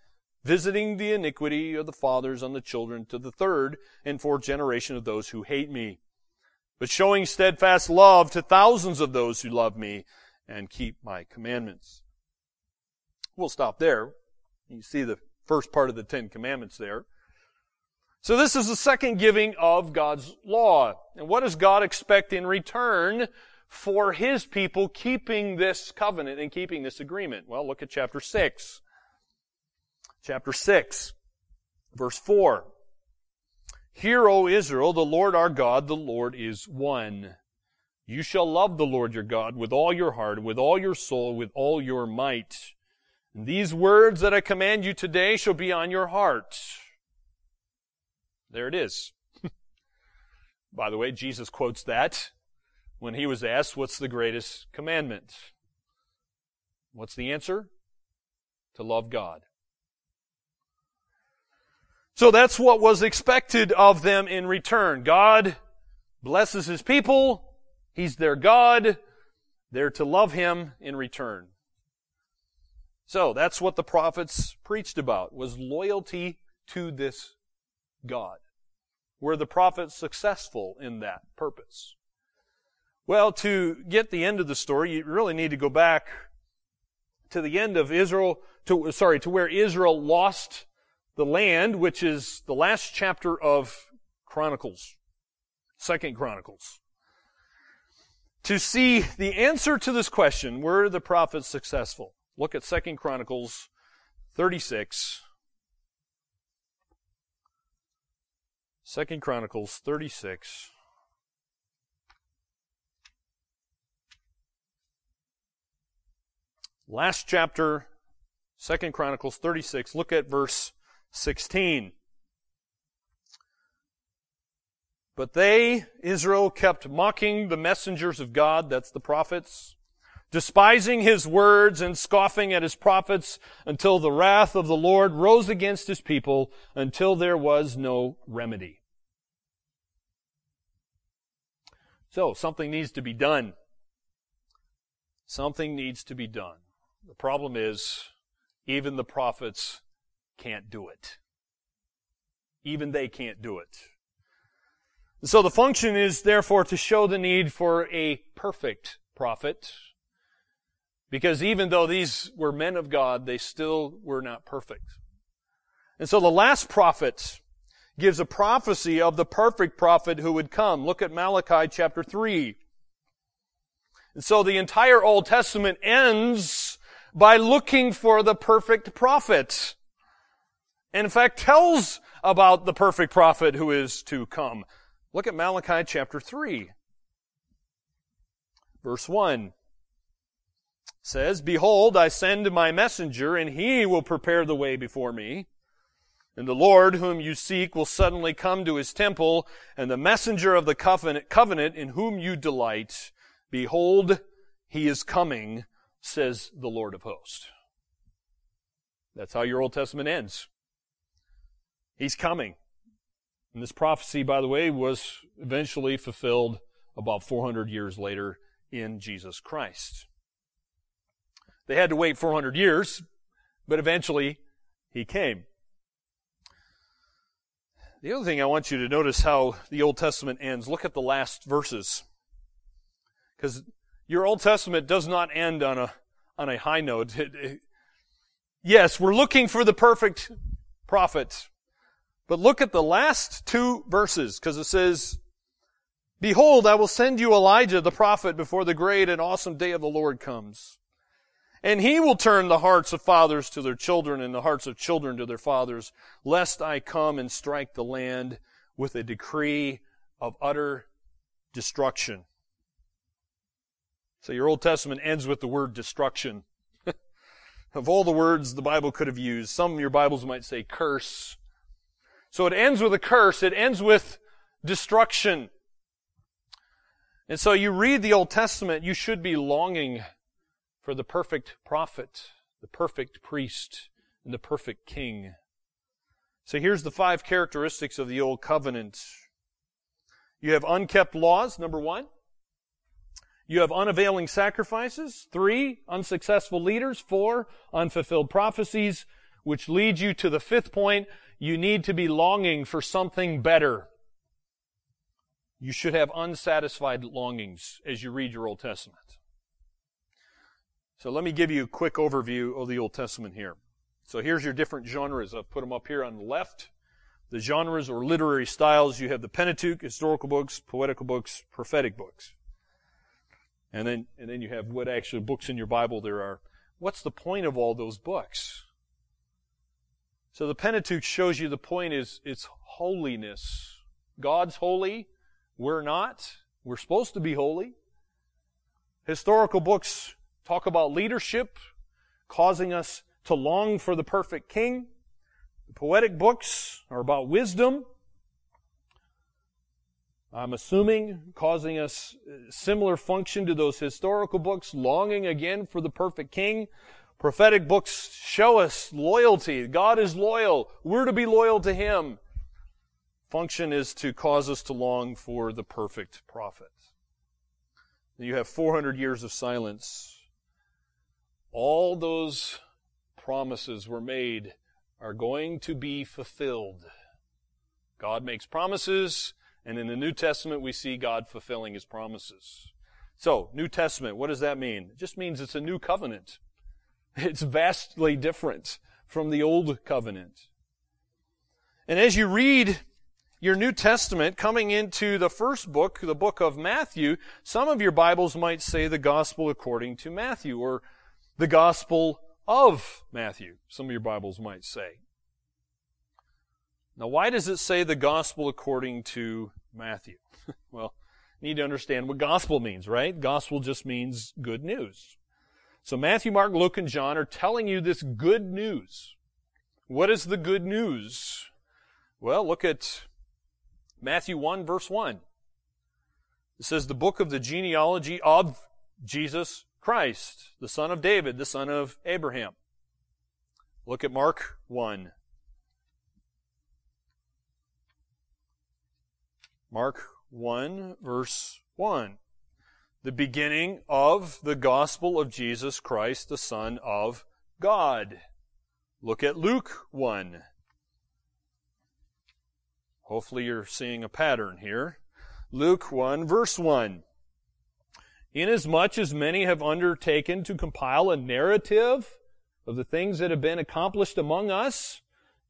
Speaker 1: visiting the iniquity of the fathers on the children to the third and fourth generation of those who hate me, but showing steadfast love to thousands of those who love me and keep my commandments. We'll stop there. You see the first part of the Ten Commandments there. So this is the second giving of God's law. And what does God expect in return for His people keeping this covenant and keeping this agreement? Well, look at chapter 6. Chapter 6, verse 4. Hear, O Israel, the Lord our God, the Lord is one. You shall love the Lord your God with all your heart, with all your soul, with all your might. And these words that I command you today shall be on your heart. There it is. By the way, Jesus quotes that when he was asked, What's the greatest commandment? What's the answer? To love God. So that's what was expected of them in return. God blesses his people. He's their God. They're to love him in return. So that's what the prophets preached about, was loyalty to this God. Were the prophets successful in that purpose? Well, to get the end of the story, you really need to go back to the end of Israel, to, sorry, to where Israel lost the land, which is the last chapter of Chronicles, Second Chronicles. To see the answer to this question, were the prophets successful? Look at Second Chronicles 36, Second Chronicles 36. Last chapter, Second Chronicles 36. Look at verse 16. But they, Israel, kept mocking the messengers of God, that's the prophets, despising his words and scoffing at his prophets until the wrath of the Lord rose against his people until there was no remedy. So, something needs to be done. Something needs to be done. The problem is, even the prophets can't do it. Even they can't do it. So the function is therefore to show the need for a perfect prophet. Because even though these were men of God, they still were not perfect. And so the last prophet gives a prophecy of the perfect prophet who would come. Look at Malachi chapter 3. And so the entire Old Testament ends by looking for the perfect prophet. In fact tells about the perfect prophet who is to come. Look at Malachi chapter 3. Verse 1 says, Behold, I send my messenger, and he will prepare the way before me. And the Lord whom you seek will suddenly come to his temple, and the messenger of the covenant, covenant in whom you delight, behold, he is coming, says the Lord of hosts. That's how your Old Testament ends. He's coming. And this prophecy, by the way, was eventually fulfilled about 400 years later in Jesus Christ. They had to wait 400 years, but eventually he came. The other thing I want you to notice how the Old Testament ends. Look at the last verses. Because your Old Testament does not end on a, on a high note. It, it, yes, we're looking for the perfect prophet. But look at the last two verses, because it says, Behold, I will send you Elijah the prophet before the great and awesome day of the Lord comes. And he will turn the hearts of fathers to their children and the hearts of children to their fathers, lest I come and strike the land with a decree of utter destruction. So your Old Testament ends with the word destruction. of all the words the Bible could have used, some of your Bibles might say curse. So it ends with a curse. It ends with destruction. And so you read the Old Testament, you should be longing for the perfect prophet, the perfect priest, and the perfect king. So here's the five characteristics of the Old Covenant. You have unkept laws, number one. You have unavailing sacrifices. Three, unsuccessful leaders. Four, unfulfilled prophecies, which leads you to the fifth point you need to be longing for something better. You should have unsatisfied longings as you read your Old Testament. So let me give you a quick overview of the Old Testament here. So here's your different genres. I've put them up here on the left. The genres or literary styles, you have the Pentateuch, historical books, poetical books, prophetic books. And then, and then you have what actual books in your Bible there are. What's the point of all those books? So the Pentateuch shows you the point is it's holiness. God's holy. We're not. We're supposed to be holy. Historical books talk about leadership, causing us to long for the perfect king. The poetic books are about wisdom. I'm assuming causing us similar function to those historical books, longing again for the perfect king. Prophetic books show us loyalty. God is loyal. We're to be loyal to Him. Function is to cause us to long for the perfect prophet. You have 400 years of silence. All those promises were made are going to be fulfilled. God makes promises, and in the New Testament we see God fulfilling His promises. So, New Testament, what does that mean? It just means it's a new covenant. It's vastly different from the Old Covenant. And as you read your New Testament coming into the first book, the book of Matthew, some of your Bibles might say the Gospel according to Matthew or the Gospel of Matthew. Some of your Bibles might say. Now, why does it say the gospel according to Matthew? well, you need to understand what gospel means, right? Gospel just means good news. So Matthew, Mark, Luke, and John are telling you this good news. What is the good news? Well, look at Matthew 1 verse 1. It says the book of the genealogy of Jesus Christ, the son of David, the son of Abraham. Look at Mark 1. Mark 1 verse 1. The beginning of the gospel of Jesus Christ, the son of God. Look at Luke 1. Hopefully you're seeing a pattern here. Luke 1 verse 1. Inasmuch as many have undertaken to compile a narrative of the things that have been accomplished among us,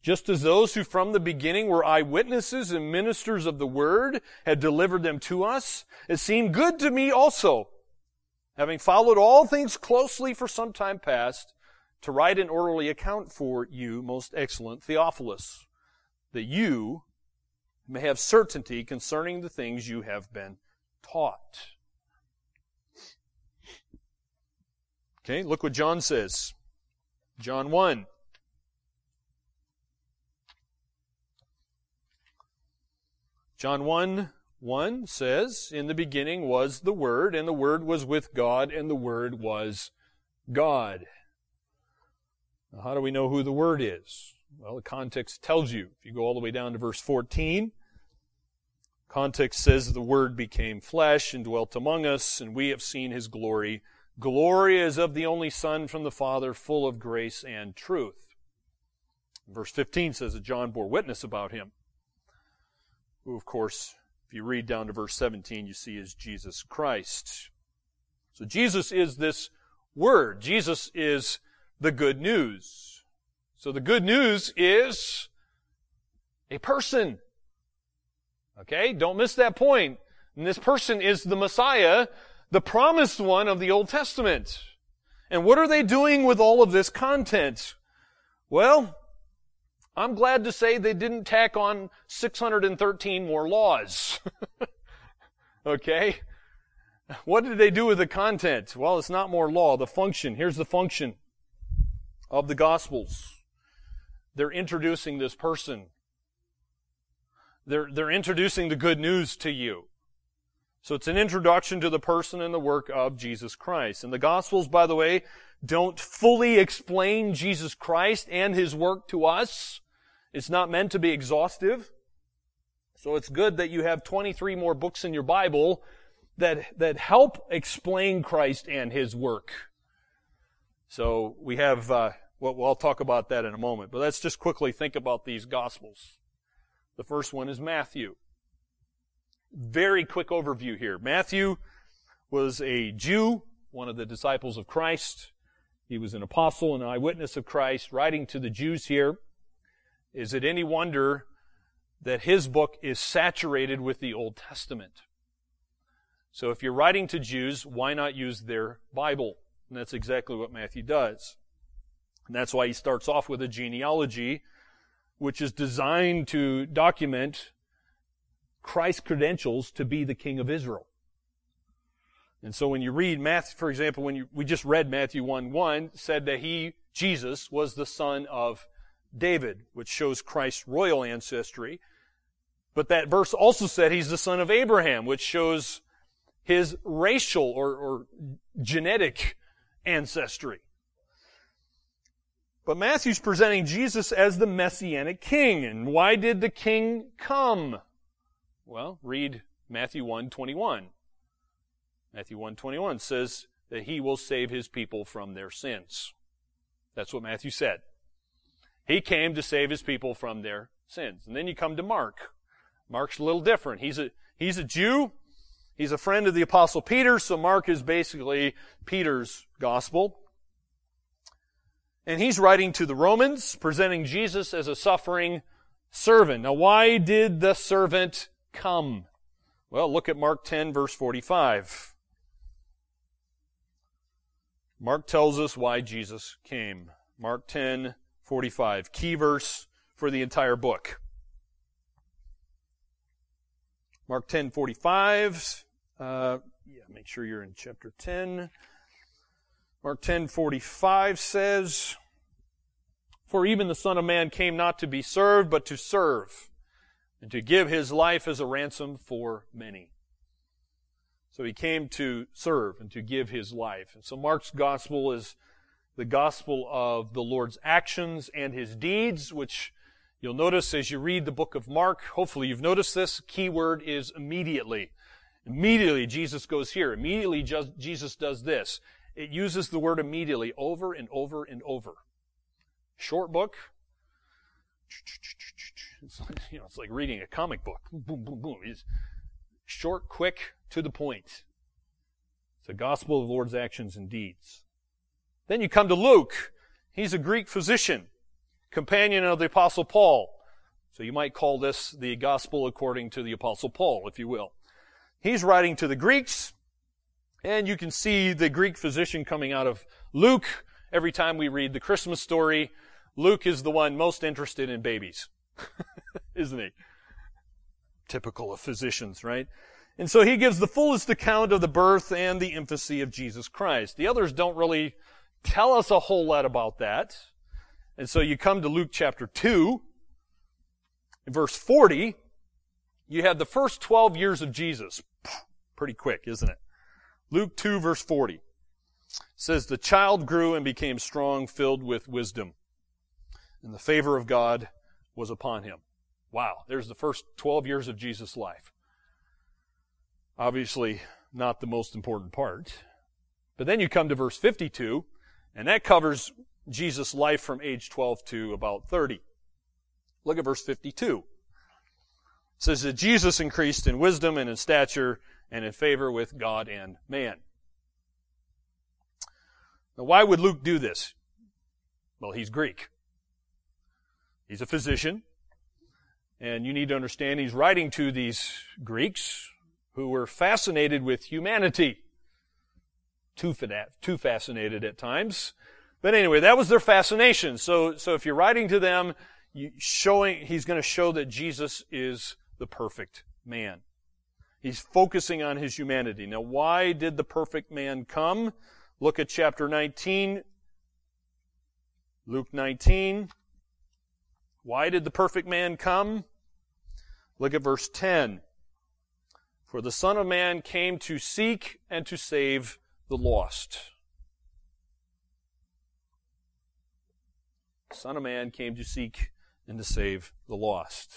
Speaker 1: just as those who from the beginning were eyewitnesses and ministers of the word had delivered them to us, it seemed good to me also, having followed all things closely for some time past, to write an orderly account for you, most excellent Theophilus, that you may have certainty concerning the things you have been taught. Okay, look what John says. John 1. John 1 1 says, In the beginning was the Word, and the Word was with God, and the Word was God. Now, how do we know who the Word is? Well, the context tells you. If you go all the way down to verse 14, context says the Word became flesh and dwelt among us, and we have seen His glory. Glory is of the only Son from the Father, full of grace and truth. Verse 15 says that John bore witness about Him, who, of course, if you read down to verse 17, you see is Jesus Christ. So Jesus is this Word. Jesus is the good news. So the good news is a person. Okay? Don't miss that point. And this person is the Messiah, the promised one of the Old Testament. And what are they doing with all of this content? Well, I'm glad to say they didn't tack on 613 more laws. okay? What did they do with the content? Well, it's not more law. The function. Here's the function of the Gospels. They're introducing this person. They're, they're introducing the good news to you. So it's an introduction to the person and the work of Jesus Christ. And the Gospels, by the way, don't fully explain Jesus Christ and His work to us. It's not meant to be exhaustive. So it's good that you have 23 more books in your Bible that, that help explain Christ and His work. So we have, uh, well, I'll talk about that in a moment, but let's just quickly think about these Gospels. The first one is Matthew. Very quick overview here. Matthew was a Jew, one of the disciples of Christ. He was an apostle and an eyewitness of Christ, writing to the Jews here. Is it any wonder that his book is saturated with the Old Testament? So if you're writing to Jews, why not use their Bible? And that's exactly what Matthew does. And that's why he starts off with a genealogy, which is designed to document Christ's credentials to be the King of Israel. And so when you read Matthew, for example, when you, we just read Matthew 1 1, said that he, Jesus, was the son of David, which shows Christ's royal ancestry. But that verse also said he's the son of Abraham, which shows his racial or, or genetic ancestry. But Matthew's presenting Jesus as the messianic king. And why did the king come? Well, read Matthew 1:21. Matthew 121 says that he will save his people from their sins. That's what Matthew said. He came to save his people from their sins. And then you come to Mark. Mark's a little different. He's a he's a Jew. He's a friend of the Apostle Peter, so Mark is basically Peter's gospel. And he's writing to the Romans, presenting Jesus as a suffering servant. Now, why did the servant come? Well, look at Mark 10, verse 45. Mark tells us why Jesus came. Mark 10, 45. Key verse for the entire book. Mark 10, Uh, yeah, make sure you're in chapter 10. Mark 10, 45 says, For even the Son of Man came not to be served, but to serve, and to give his life as a ransom for many. So he came to serve and to give his life. And so Mark's gospel is the gospel of the Lord's actions and his deeds, which you'll notice as you read the book of Mark. Hopefully you've noticed this. Key word is immediately. Immediately Jesus goes here. Immediately Jesus does this. It uses the word immediately over and over and over. Short book. It's like, you know, it's like reading a comic book. Boom, boom, boom. It's short, quick, to the point. It's the gospel of the Lord's actions and deeds. Then you come to Luke. He's a Greek physician, companion of the apostle Paul. So you might call this the gospel according to the apostle Paul, if you will. He's writing to the Greeks, and you can see the Greek physician coming out of Luke every time we read the Christmas story. Luke is the one most interested in babies, isn't he? Typical of physicians, right? And so he gives the fullest account of the birth and the infancy of Jesus Christ. The others don't really tell us a whole lot about that. And so you come to Luke chapter 2, verse 40, you have the first 12 years of Jesus. Pretty quick, isn't it? Luke 2 verse 40 says, The child grew and became strong, filled with wisdom, and the favor of God was upon him. Wow, there's the first 12 years of Jesus' life. Obviously, not the most important part. But then you come to verse 52, and that covers Jesus' life from age 12 to about 30. Look at verse 52. It says that Jesus increased in wisdom and in stature and in favor with God and man. Now, why would Luke do this? Well, he's Greek. He's a physician. And you need to understand he's writing to these Greeks who were fascinated with humanity. Too, too fascinated at times. But anyway, that was their fascination. So, so if you're writing to them, showing, he's going to show that Jesus is the perfect man. He's focusing on his humanity. Now, why did the perfect man come? Look at chapter 19. Luke 19. Why did the perfect man come? Look at verse 10. For the Son of Man came to seek and to save the lost. Son of Man came to seek and to save the lost.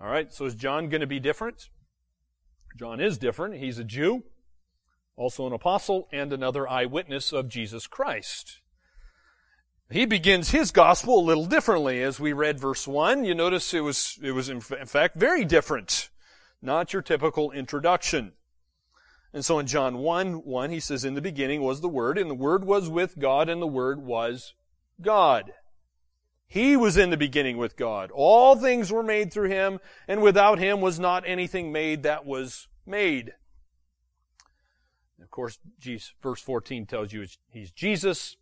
Speaker 1: All right, so is John going to be different? John is different. He's a Jew, also an apostle, and another eyewitness of Jesus Christ. He begins his gospel a little differently. As we read verse 1, you notice it was, it was in fact very different. Not your typical introduction. And so in John 1, 1, he says, In the beginning was the Word, and the Word was with God, and the Word was God. He was in the beginning with God. All things were made through him, and without him was not anything made that was made. Of course, verse 14 tells you he's Jesus.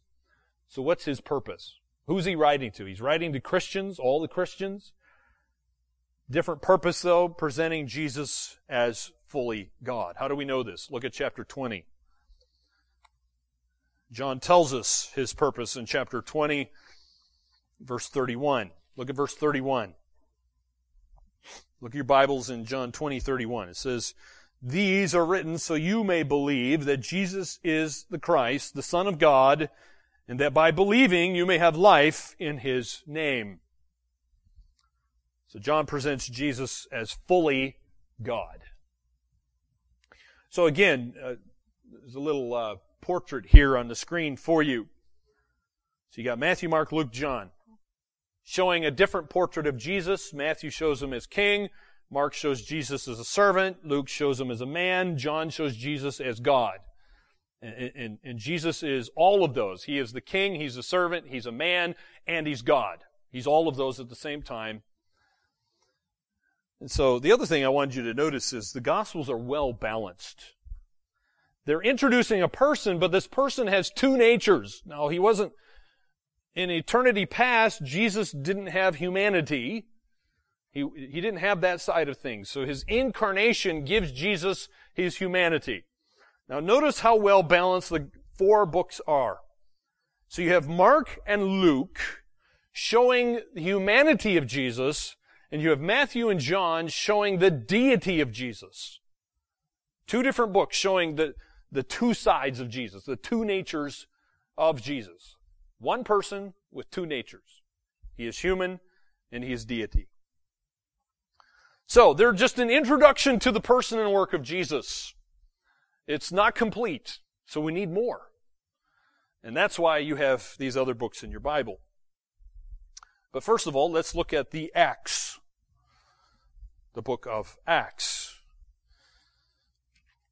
Speaker 1: So what's his purpose? Who's he writing to? He's writing to Christians, all the Christians. Different purpose though, presenting Jesus as fully God. How do we know this? Look at chapter 20. John tells us his purpose in chapter 20, verse 31. Look at verse 31. Look at your Bibles in John 20, 31. It says, These are written so you may believe that Jesus is the Christ, the Son of God, and that by believing you may have life in his name. So John presents Jesus as fully God. So again, uh, there's a little uh, portrait here on the screen for you. So you got Matthew, Mark, Luke, John. Showing a different portrait of Jesus. Matthew shows him as king. Mark shows Jesus as a servant. Luke shows him as a man. John shows Jesus as God. And, and, and, Jesus is all of those. He is the king, he's a servant, he's a man, and he's God. He's all of those at the same time. And so the other thing I wanted you to notice is the Gospels are well balanced. They're introducing a person, but this person has two natures. Now, he wasn't, in eternity past, Jesus didn't have humanity. He, he didn't have that side of things. So his incarnation gives Jesus his humanity. Now notice how well balanced the four books are. So you have Mark and Luke showing the humanity of Jesus, and you have Matthew and John showing the deity of Jesus. Two different books showing the, the two sides of Jesus, the two natures of Jesus. One person with two natures. He is human and he is deity. So, they're just an introduction to the person and work of Jesus. It's not complete, so we need more. And that's why you have these other books in your Bible. But first of all, let's look at the Acts. The book of Acts.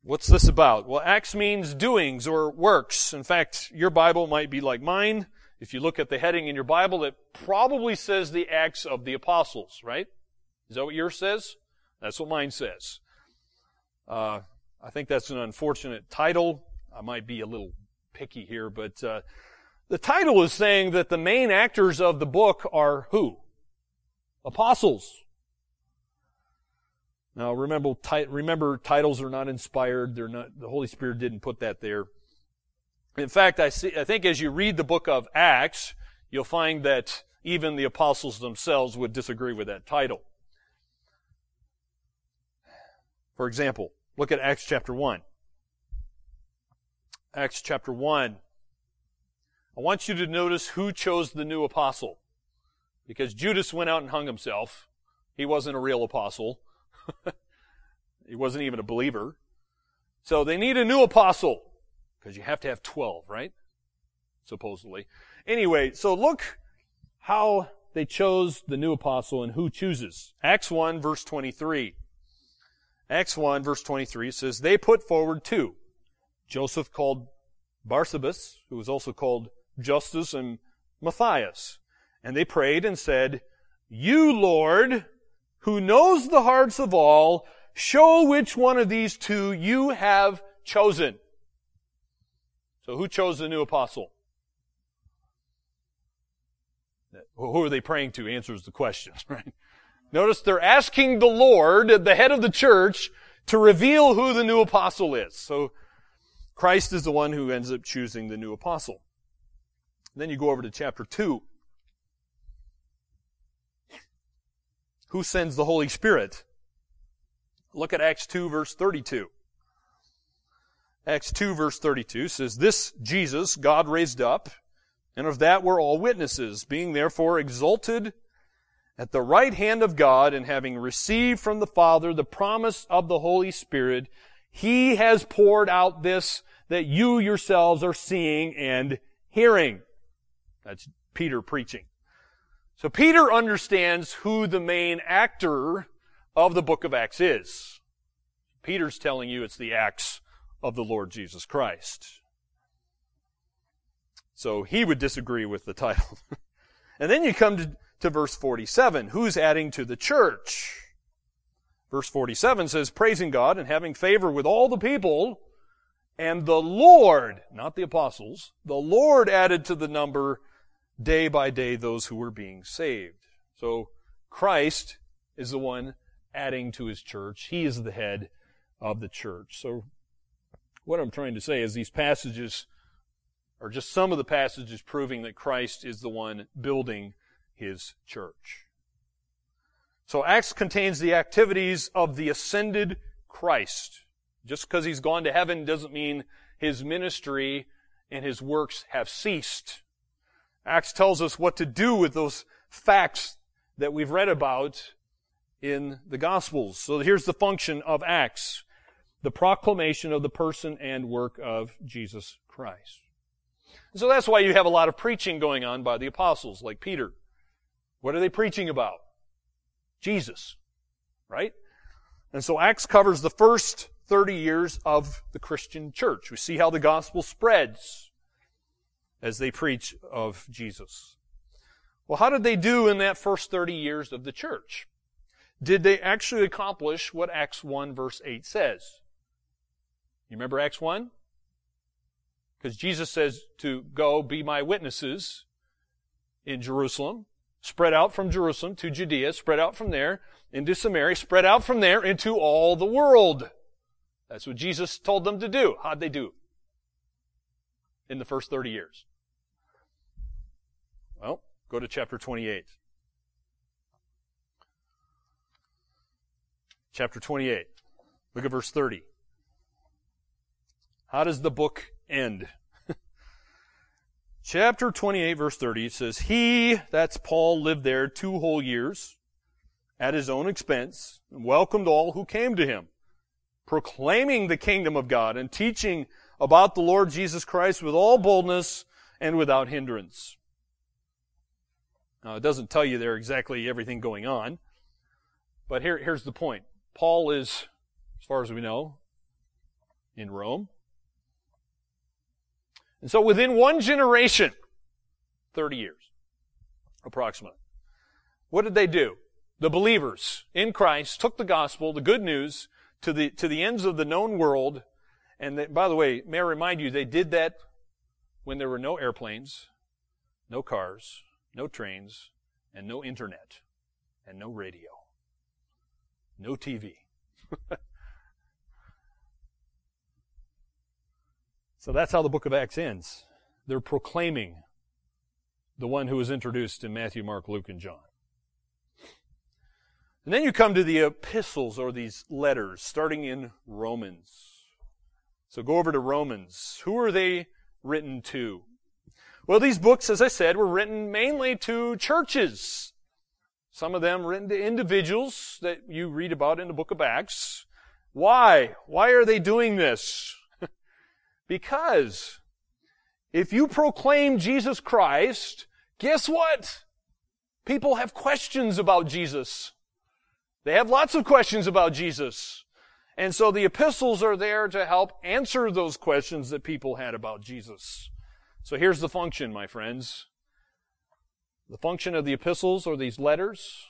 Speaker 1: What's this about? Well, Acts means doings or works. In fact, your Bible might be like mine. If you look at the heading in your Bible, it probably says the Acts of the Apostles, right? Is that what yours says? That's what mine says. Uh, I think that's an unfortunate title. I might be a little picky here, but uh, the title is saying that the main actors of the book are who? Apostles. Now remember, remember titles are not inspired. They're not, the Holy Spirit didn't put that there. In fact, I see, I think as you read the book of Acts, you'll find that even the apostles themselves would disagree with that title. For example, look at Acts chapter 1. Acts chapter 1. I want you to notice who chose the new apostle. Because Judas went out and hung himself. He wasn't a real apostle. he wasn't even a believer. So they need a new apostle. Because you have to have 12, right? Supposedly. Anyway, so look how they chose the new apostle and who chooses. Acts 1 verse 23. Acts 1 verse 23 says, They put forward two. Joseph called Barsabas, who was also called Justus and Matthias. And they prayed and said, You, Lord, who knows the hearts of all, show which one of these two you have chosen. So who chose the new apostle? Who are they praying to answers the question, right? Notice they're asking the Lord, the head of the church, to reveal who the new apostle is. So Christ is the one who ends up choosing the new apostle. Then you go over to chapter 2. Who sends the Holy Spirit? Look at Acts 2 verse 32. Acts 2 verse 32 says, This Jesus God raised up, and of that we're all witnesses, being therefore exalted at the right hand of God and having received from the Father the promise of the Holy Spirit, He has poured out this that you yourselves are seeing and hearing. That's Peter preaching. So Peter understands who the main actor of the book of Acts is. Peter's telling you it's the acts of the Lord Jesus Christ. So he would disagree with the title. and then you come to to verse 47. Who's adding to the church? Verse 47 says, praising God and having favor with all the people, and the Lord, not the apostles, the Lord added to the number day by day those who were being saved. So Christ is the one adding to his church. He is the head of the church. So what I'm trying to say is these passages are just some of the passages proving that Christ is the one building his church. So Acts contains the activities of the ascended Christ. Just because he's gone to heaven doesn't mean his ministry and his works have ceased. Acts tells us what to do with those facts that we've read about in the Gospels. So here's the function of Acts. The proclamation of the person and work of Jesus Christ. So that's why you have a lot of preaching going on by the apostles, like Peter. What are they preaching about? Jesus. Right? And so Acts covers the first 30 years of the Christian church. We see how the gospel spreads as they preach of Jesus. Well, how did they do in that first 30 years of the church? Did they actually accomplish what Acts 1 verse 8 says? You remember Acts 1? Because Jesus says to go be my witnesses in Jerusalem, spread out from Jerusalem to Judea, spread out from there into Samaria, spread out from there into all the world. That's what Jesus told them to do. How'd they do? In the first 30 years. Well, go to chapter 28. Chapter 28. Look at verse 30. How does the book end? Chapter 28 verse 30 says, He, that's Paul, lived there two whole years at his own expense and welcomed all who came to him, proclaiming the kingdom of God and teaching about the Lord Jesus Christ with all boldness and without hindrance. Now, it doesn't tell you there exactly everything going on, but here, here's the point. Paul is, as far as we know, in Rome. And so within one generation, 30 years, approximately, what did they do? The believers in Christ took the gospel, the good news, to the, to the ends of the known world. And they, by the way, may I remind you, they did that when there were no airplanes, no cars, no trains, and no internet, and no radio, no TV. So that's how the book of Acts ends. They're proclaiming the one who was introduced in Matthew, Mark, Luke, and John. And then you come to the epistles or these letters, starting in Romans. So go over to Romans. Who are they written to? Well, these books, as I said, were written mainly to churches. Some of them written to individuals that you read about in the book of Acts. Why? Why are they doing this? Because if you proclaim Jesus Christ, guess what? People have questions about Jesus. They have lots of questions about Jesus. And so the epistles are there to help answer those questions that people had about Jesus. So here's the function, my friends. The function of the epistles or these letters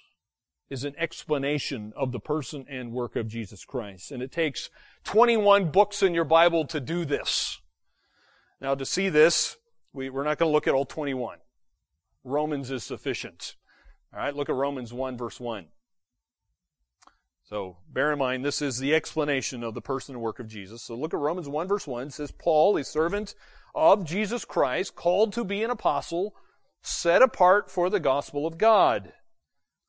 Speaker 1: is an explanation of the person and work of Jesus Christ. And it takes 21 books in your Bible to do this. Now, to see this, we, we're not going to look at all 21. Romans is sufficient. All right, look at Romans 1, verse 1. So bear in mind, this is the explanation of the person and work of Jesus. So look at Romans 1, verse 1. It says, Paul, a servant of Jesus Christ, called to be an apostle, set apart for the gospel of God,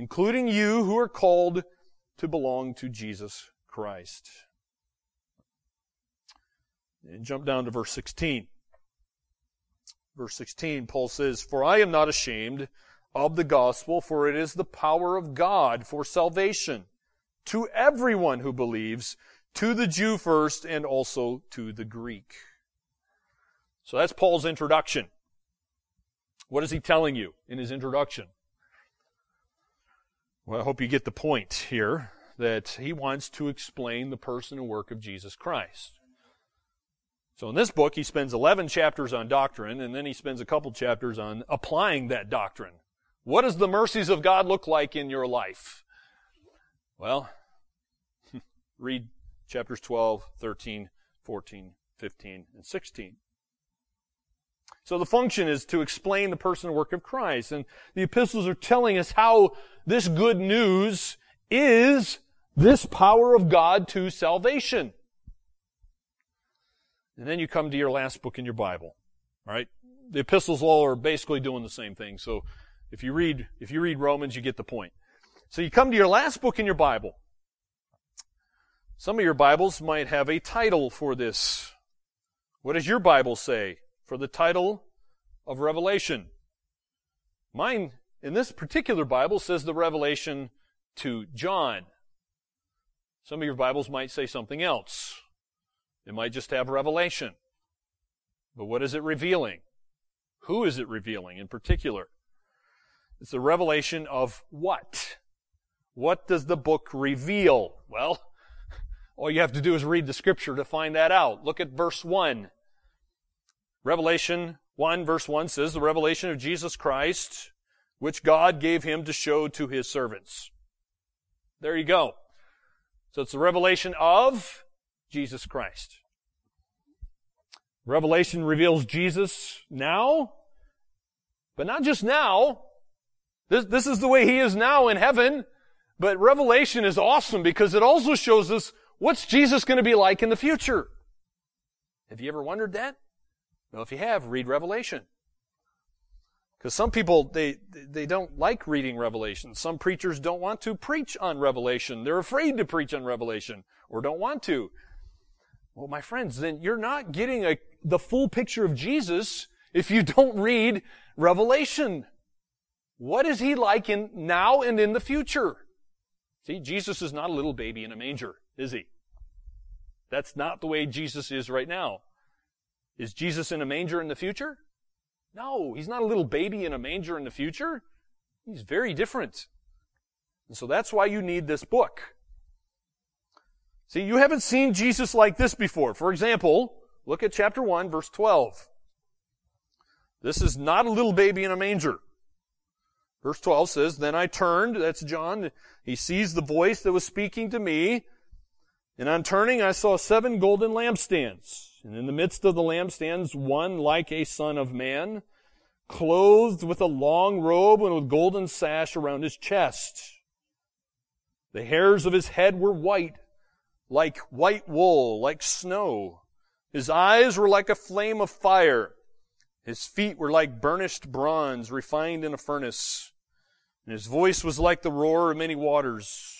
Speaker 1: including you who are called to belong to Jesus Christ. And jump down to verse 16. Verse 16, Paul says, For I am not ashamed of the gospel, for it is the power of God for salvation to everyone who believes, to the Jew first and also to the Greek. So that's Paul's introduction. What is he telling you in his introduction? Well, I hope you get the point here that he wants to explain the person and work of Jesus Christ. So in this book, he spends 11 chapters on doctrine, and then he spends a couple chapters on applying that doctrine. What does the mercies of God look like in your life? Well, read chapters 12, 13, 14, 15, and 16. So the function is to explain the person and work of Christ. And the epistles are telling us how this good news is this power of God to salvation. And then you come to your last book in your Bible. All right? The epistles all are basically doing the same thing. So if you read, if you read Romans, you get the point. So you come to your last book in your Bible. Some of your Bibles might have a title for this. What does your Bible say for the title of Revelation? Mine, in this particular Bible, says the Revelation to John. Some of your Bibles might say something else. It might just have revelation. But what is it revealing? Who is it revealing in particular? It's the revelation of what? What does the book reveal? Well, all you have to do is read the scripture to find that out. Look at verse 1. Revelation 1 verse 1 says, the revelation of Jesus Christ, which God gave him to show to his servants. There you go. So it's the revelation of Jesus Christ. Revelation reveals Jesus now, but not just now. This, this is the way he is now in heaven. But Revelation is awesome because it also shows us what's Jesus going to be like in the future. Have you ever wondered that? Well, if you have, read Revelation. Because some people, they, they don't like reading Revelation. Some preachers don't want to preach on Revelation. They're afraid to preach on Revelation or don't want to. Well, my friends, then you're not getting a, the full picture of Jesus if you don't read Revelation. What is he like in now and in the future? See, Jesus is not a little baby in a manger, is he? That's not the way Jesus is right now. Is Jesus in a manger in the future? No, he's not a little baby in a manger in the future. He's very different. And so that's why you need this book. See, you haven't seen Jesus like this before. For example, look at chapter 1, verse 12. This is not a little baby in a manger. Verse 12 says, Then I turned, that's John, he sees the voice that was speaking to me, and on turning I saw seven golden lampstands, and in the midst of the lampstands one like a son of man, clothed with a long robe and with golden sash around his chest. The hairs of his head were white, like white wool, like snow. His eyes were like a flame of fire. His feet were like burnished bronze refined in a furnace. And his voice was like the roar of many waters.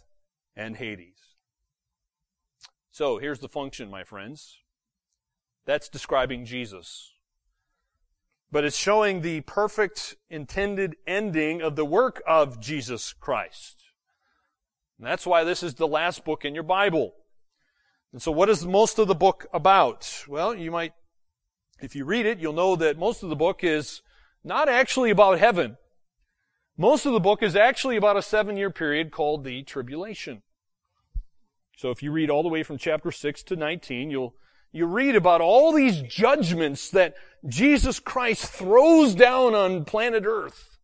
Speaker 1: and Hades. So here's the function, my friends. That's describing Jesus. But it's showing the perfect intended ending of the work of Jesus Christ. And that's why this is the last book in your Bible. And so what is most of the book about? Well, you might, if you read it, you'll know that most of the book is not actually about heaven. Most of the book is actually about a seven year period called the tribulation. So if you read all the way from chapter 6 to 19, you'll, you read about all these judgments that Jesus Christ throws down on planet earth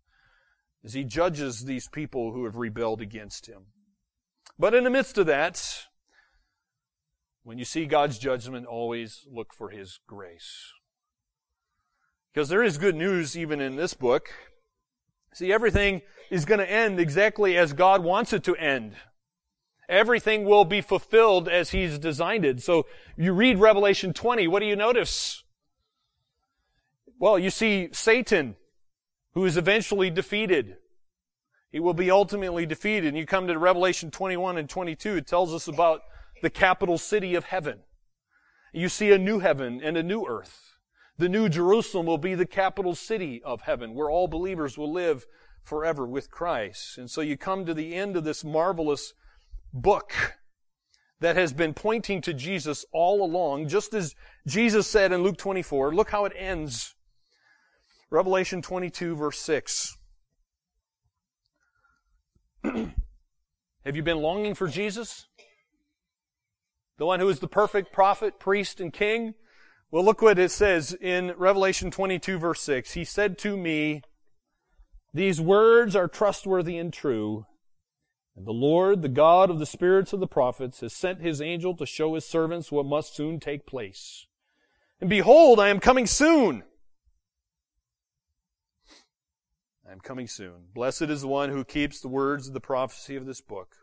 Speaker 1: as he judges these people who have rebelled against him. But in the midst of that, when you see God's judgment, always look for His grace. Because there is good news even in this book. See, everything is going to end exactly as God wants it to end. Everything will be fulfilled as He's designed it. So you read Revelation 20, what do you notice? Well, you see Satan, who is eventually defeated. He will be ultimately defeated. And you come to Revelation 21 and 22, it tells us about the capital city of heaven. You see a new heaven and a new earth. The new Jerusalem will be the capital city of heaven where all believers will live forever with Christ. And so you come to the end of this marvelous book that has been pointing to Jesus all along, just as Jesus said in Luke 24. Look how it ends. Revelation 22 verse 6. Have you been longing for Jesus? The one who is the perfect prophet, priest, and king? Well, look what it says in Revelation 22 verse 6. He said to me, These words are trustworthy and true. And the Lord, the God of the spirits of the prophets, has sent his angel to show his servants what must soon take place. And behold, I am coming soon. I am coming soon. Blessed is the one who keeps the words of the prophecy of this book.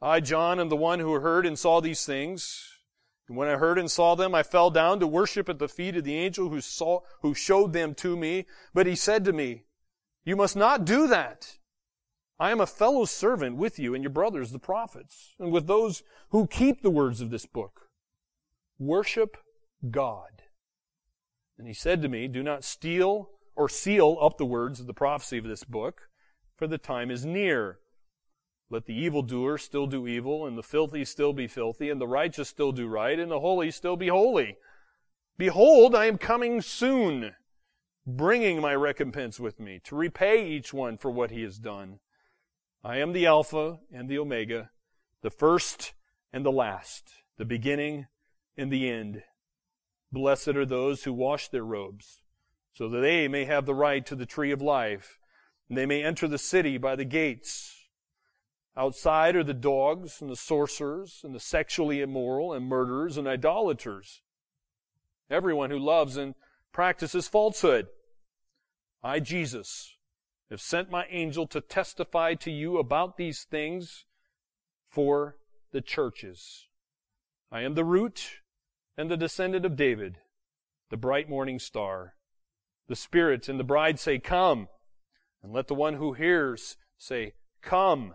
Speaker 1: I, John, am the one who heard and saw these things. And when I heard and saw them, I fell down to worship at the feet of the angel who saw, who showed them to me. But he said to me, You must not do that. I am a fellow servant with you and your brothers, the prophets, and with those who keep the words of this book. Worship God. And he said to me, Do not steal or seal up the words of the prophecy of this book, for the time is near. Let the evildoer still do evil, and the filthy still be filthy, and the righteous still do right, and the holy still be holy. Behold, I am coming soon, bringing my recompense with me, to repay each one for what he has done. I am the Alpha and the Omega, the first and the last, the beginning and the end. Blessed are those who wash their robes, so that they may have the right to the tree of life, and they may enter the city by the gates. Outside are the dogs and the sorcerers and the sexually immoral and murderers and idolaters. Everyone who loves and practices falsehood. I, Jesus, have sent my angel to testify to you about these things for the churches. I am the root and the descendant of David, the bright morning star. The Spirit and the bride say, Come. And let the one who hears say, Come.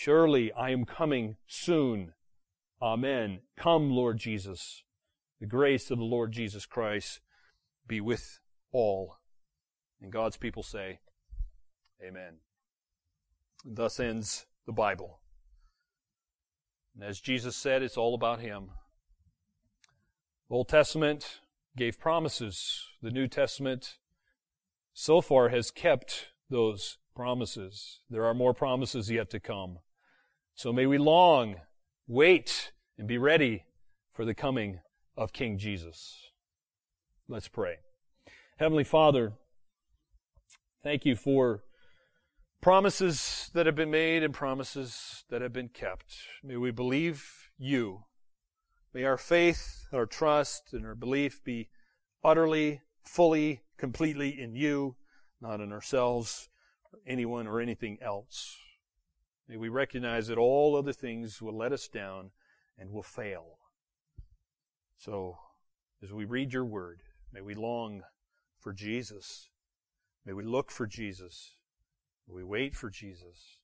Speaker 1: Surely I am coming soon. Amen. Come, Lord Jesus. The grace of the Lord Jesus Christ be with all. And God's people say, Amen. And thus ends the Bible. And as Jesus said, it's all about Him. The Old Testament gave promises. The New Testament so far has kept those promises. There are more promises yet to come. So may we long, wait, and be ready for the coming of King Jesus. Let's pray. Heavenly Father, thank you for promises that have been made and promises that have been kept. May we believe you. May our faith, our trust, and our belief be utterly, fully, completely in you, not in ourselves, or anyone, or anything else. May we recognize that all other things will let us down and will fail. So, as we read your word, may we long for Jesus. May we look for Jesus. May we wait for Jesus.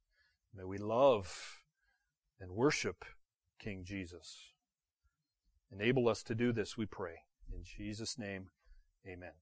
Speaker 1: May we love and worship King Jesus. Enable us to do this, we pray. In Jesus' name, amen.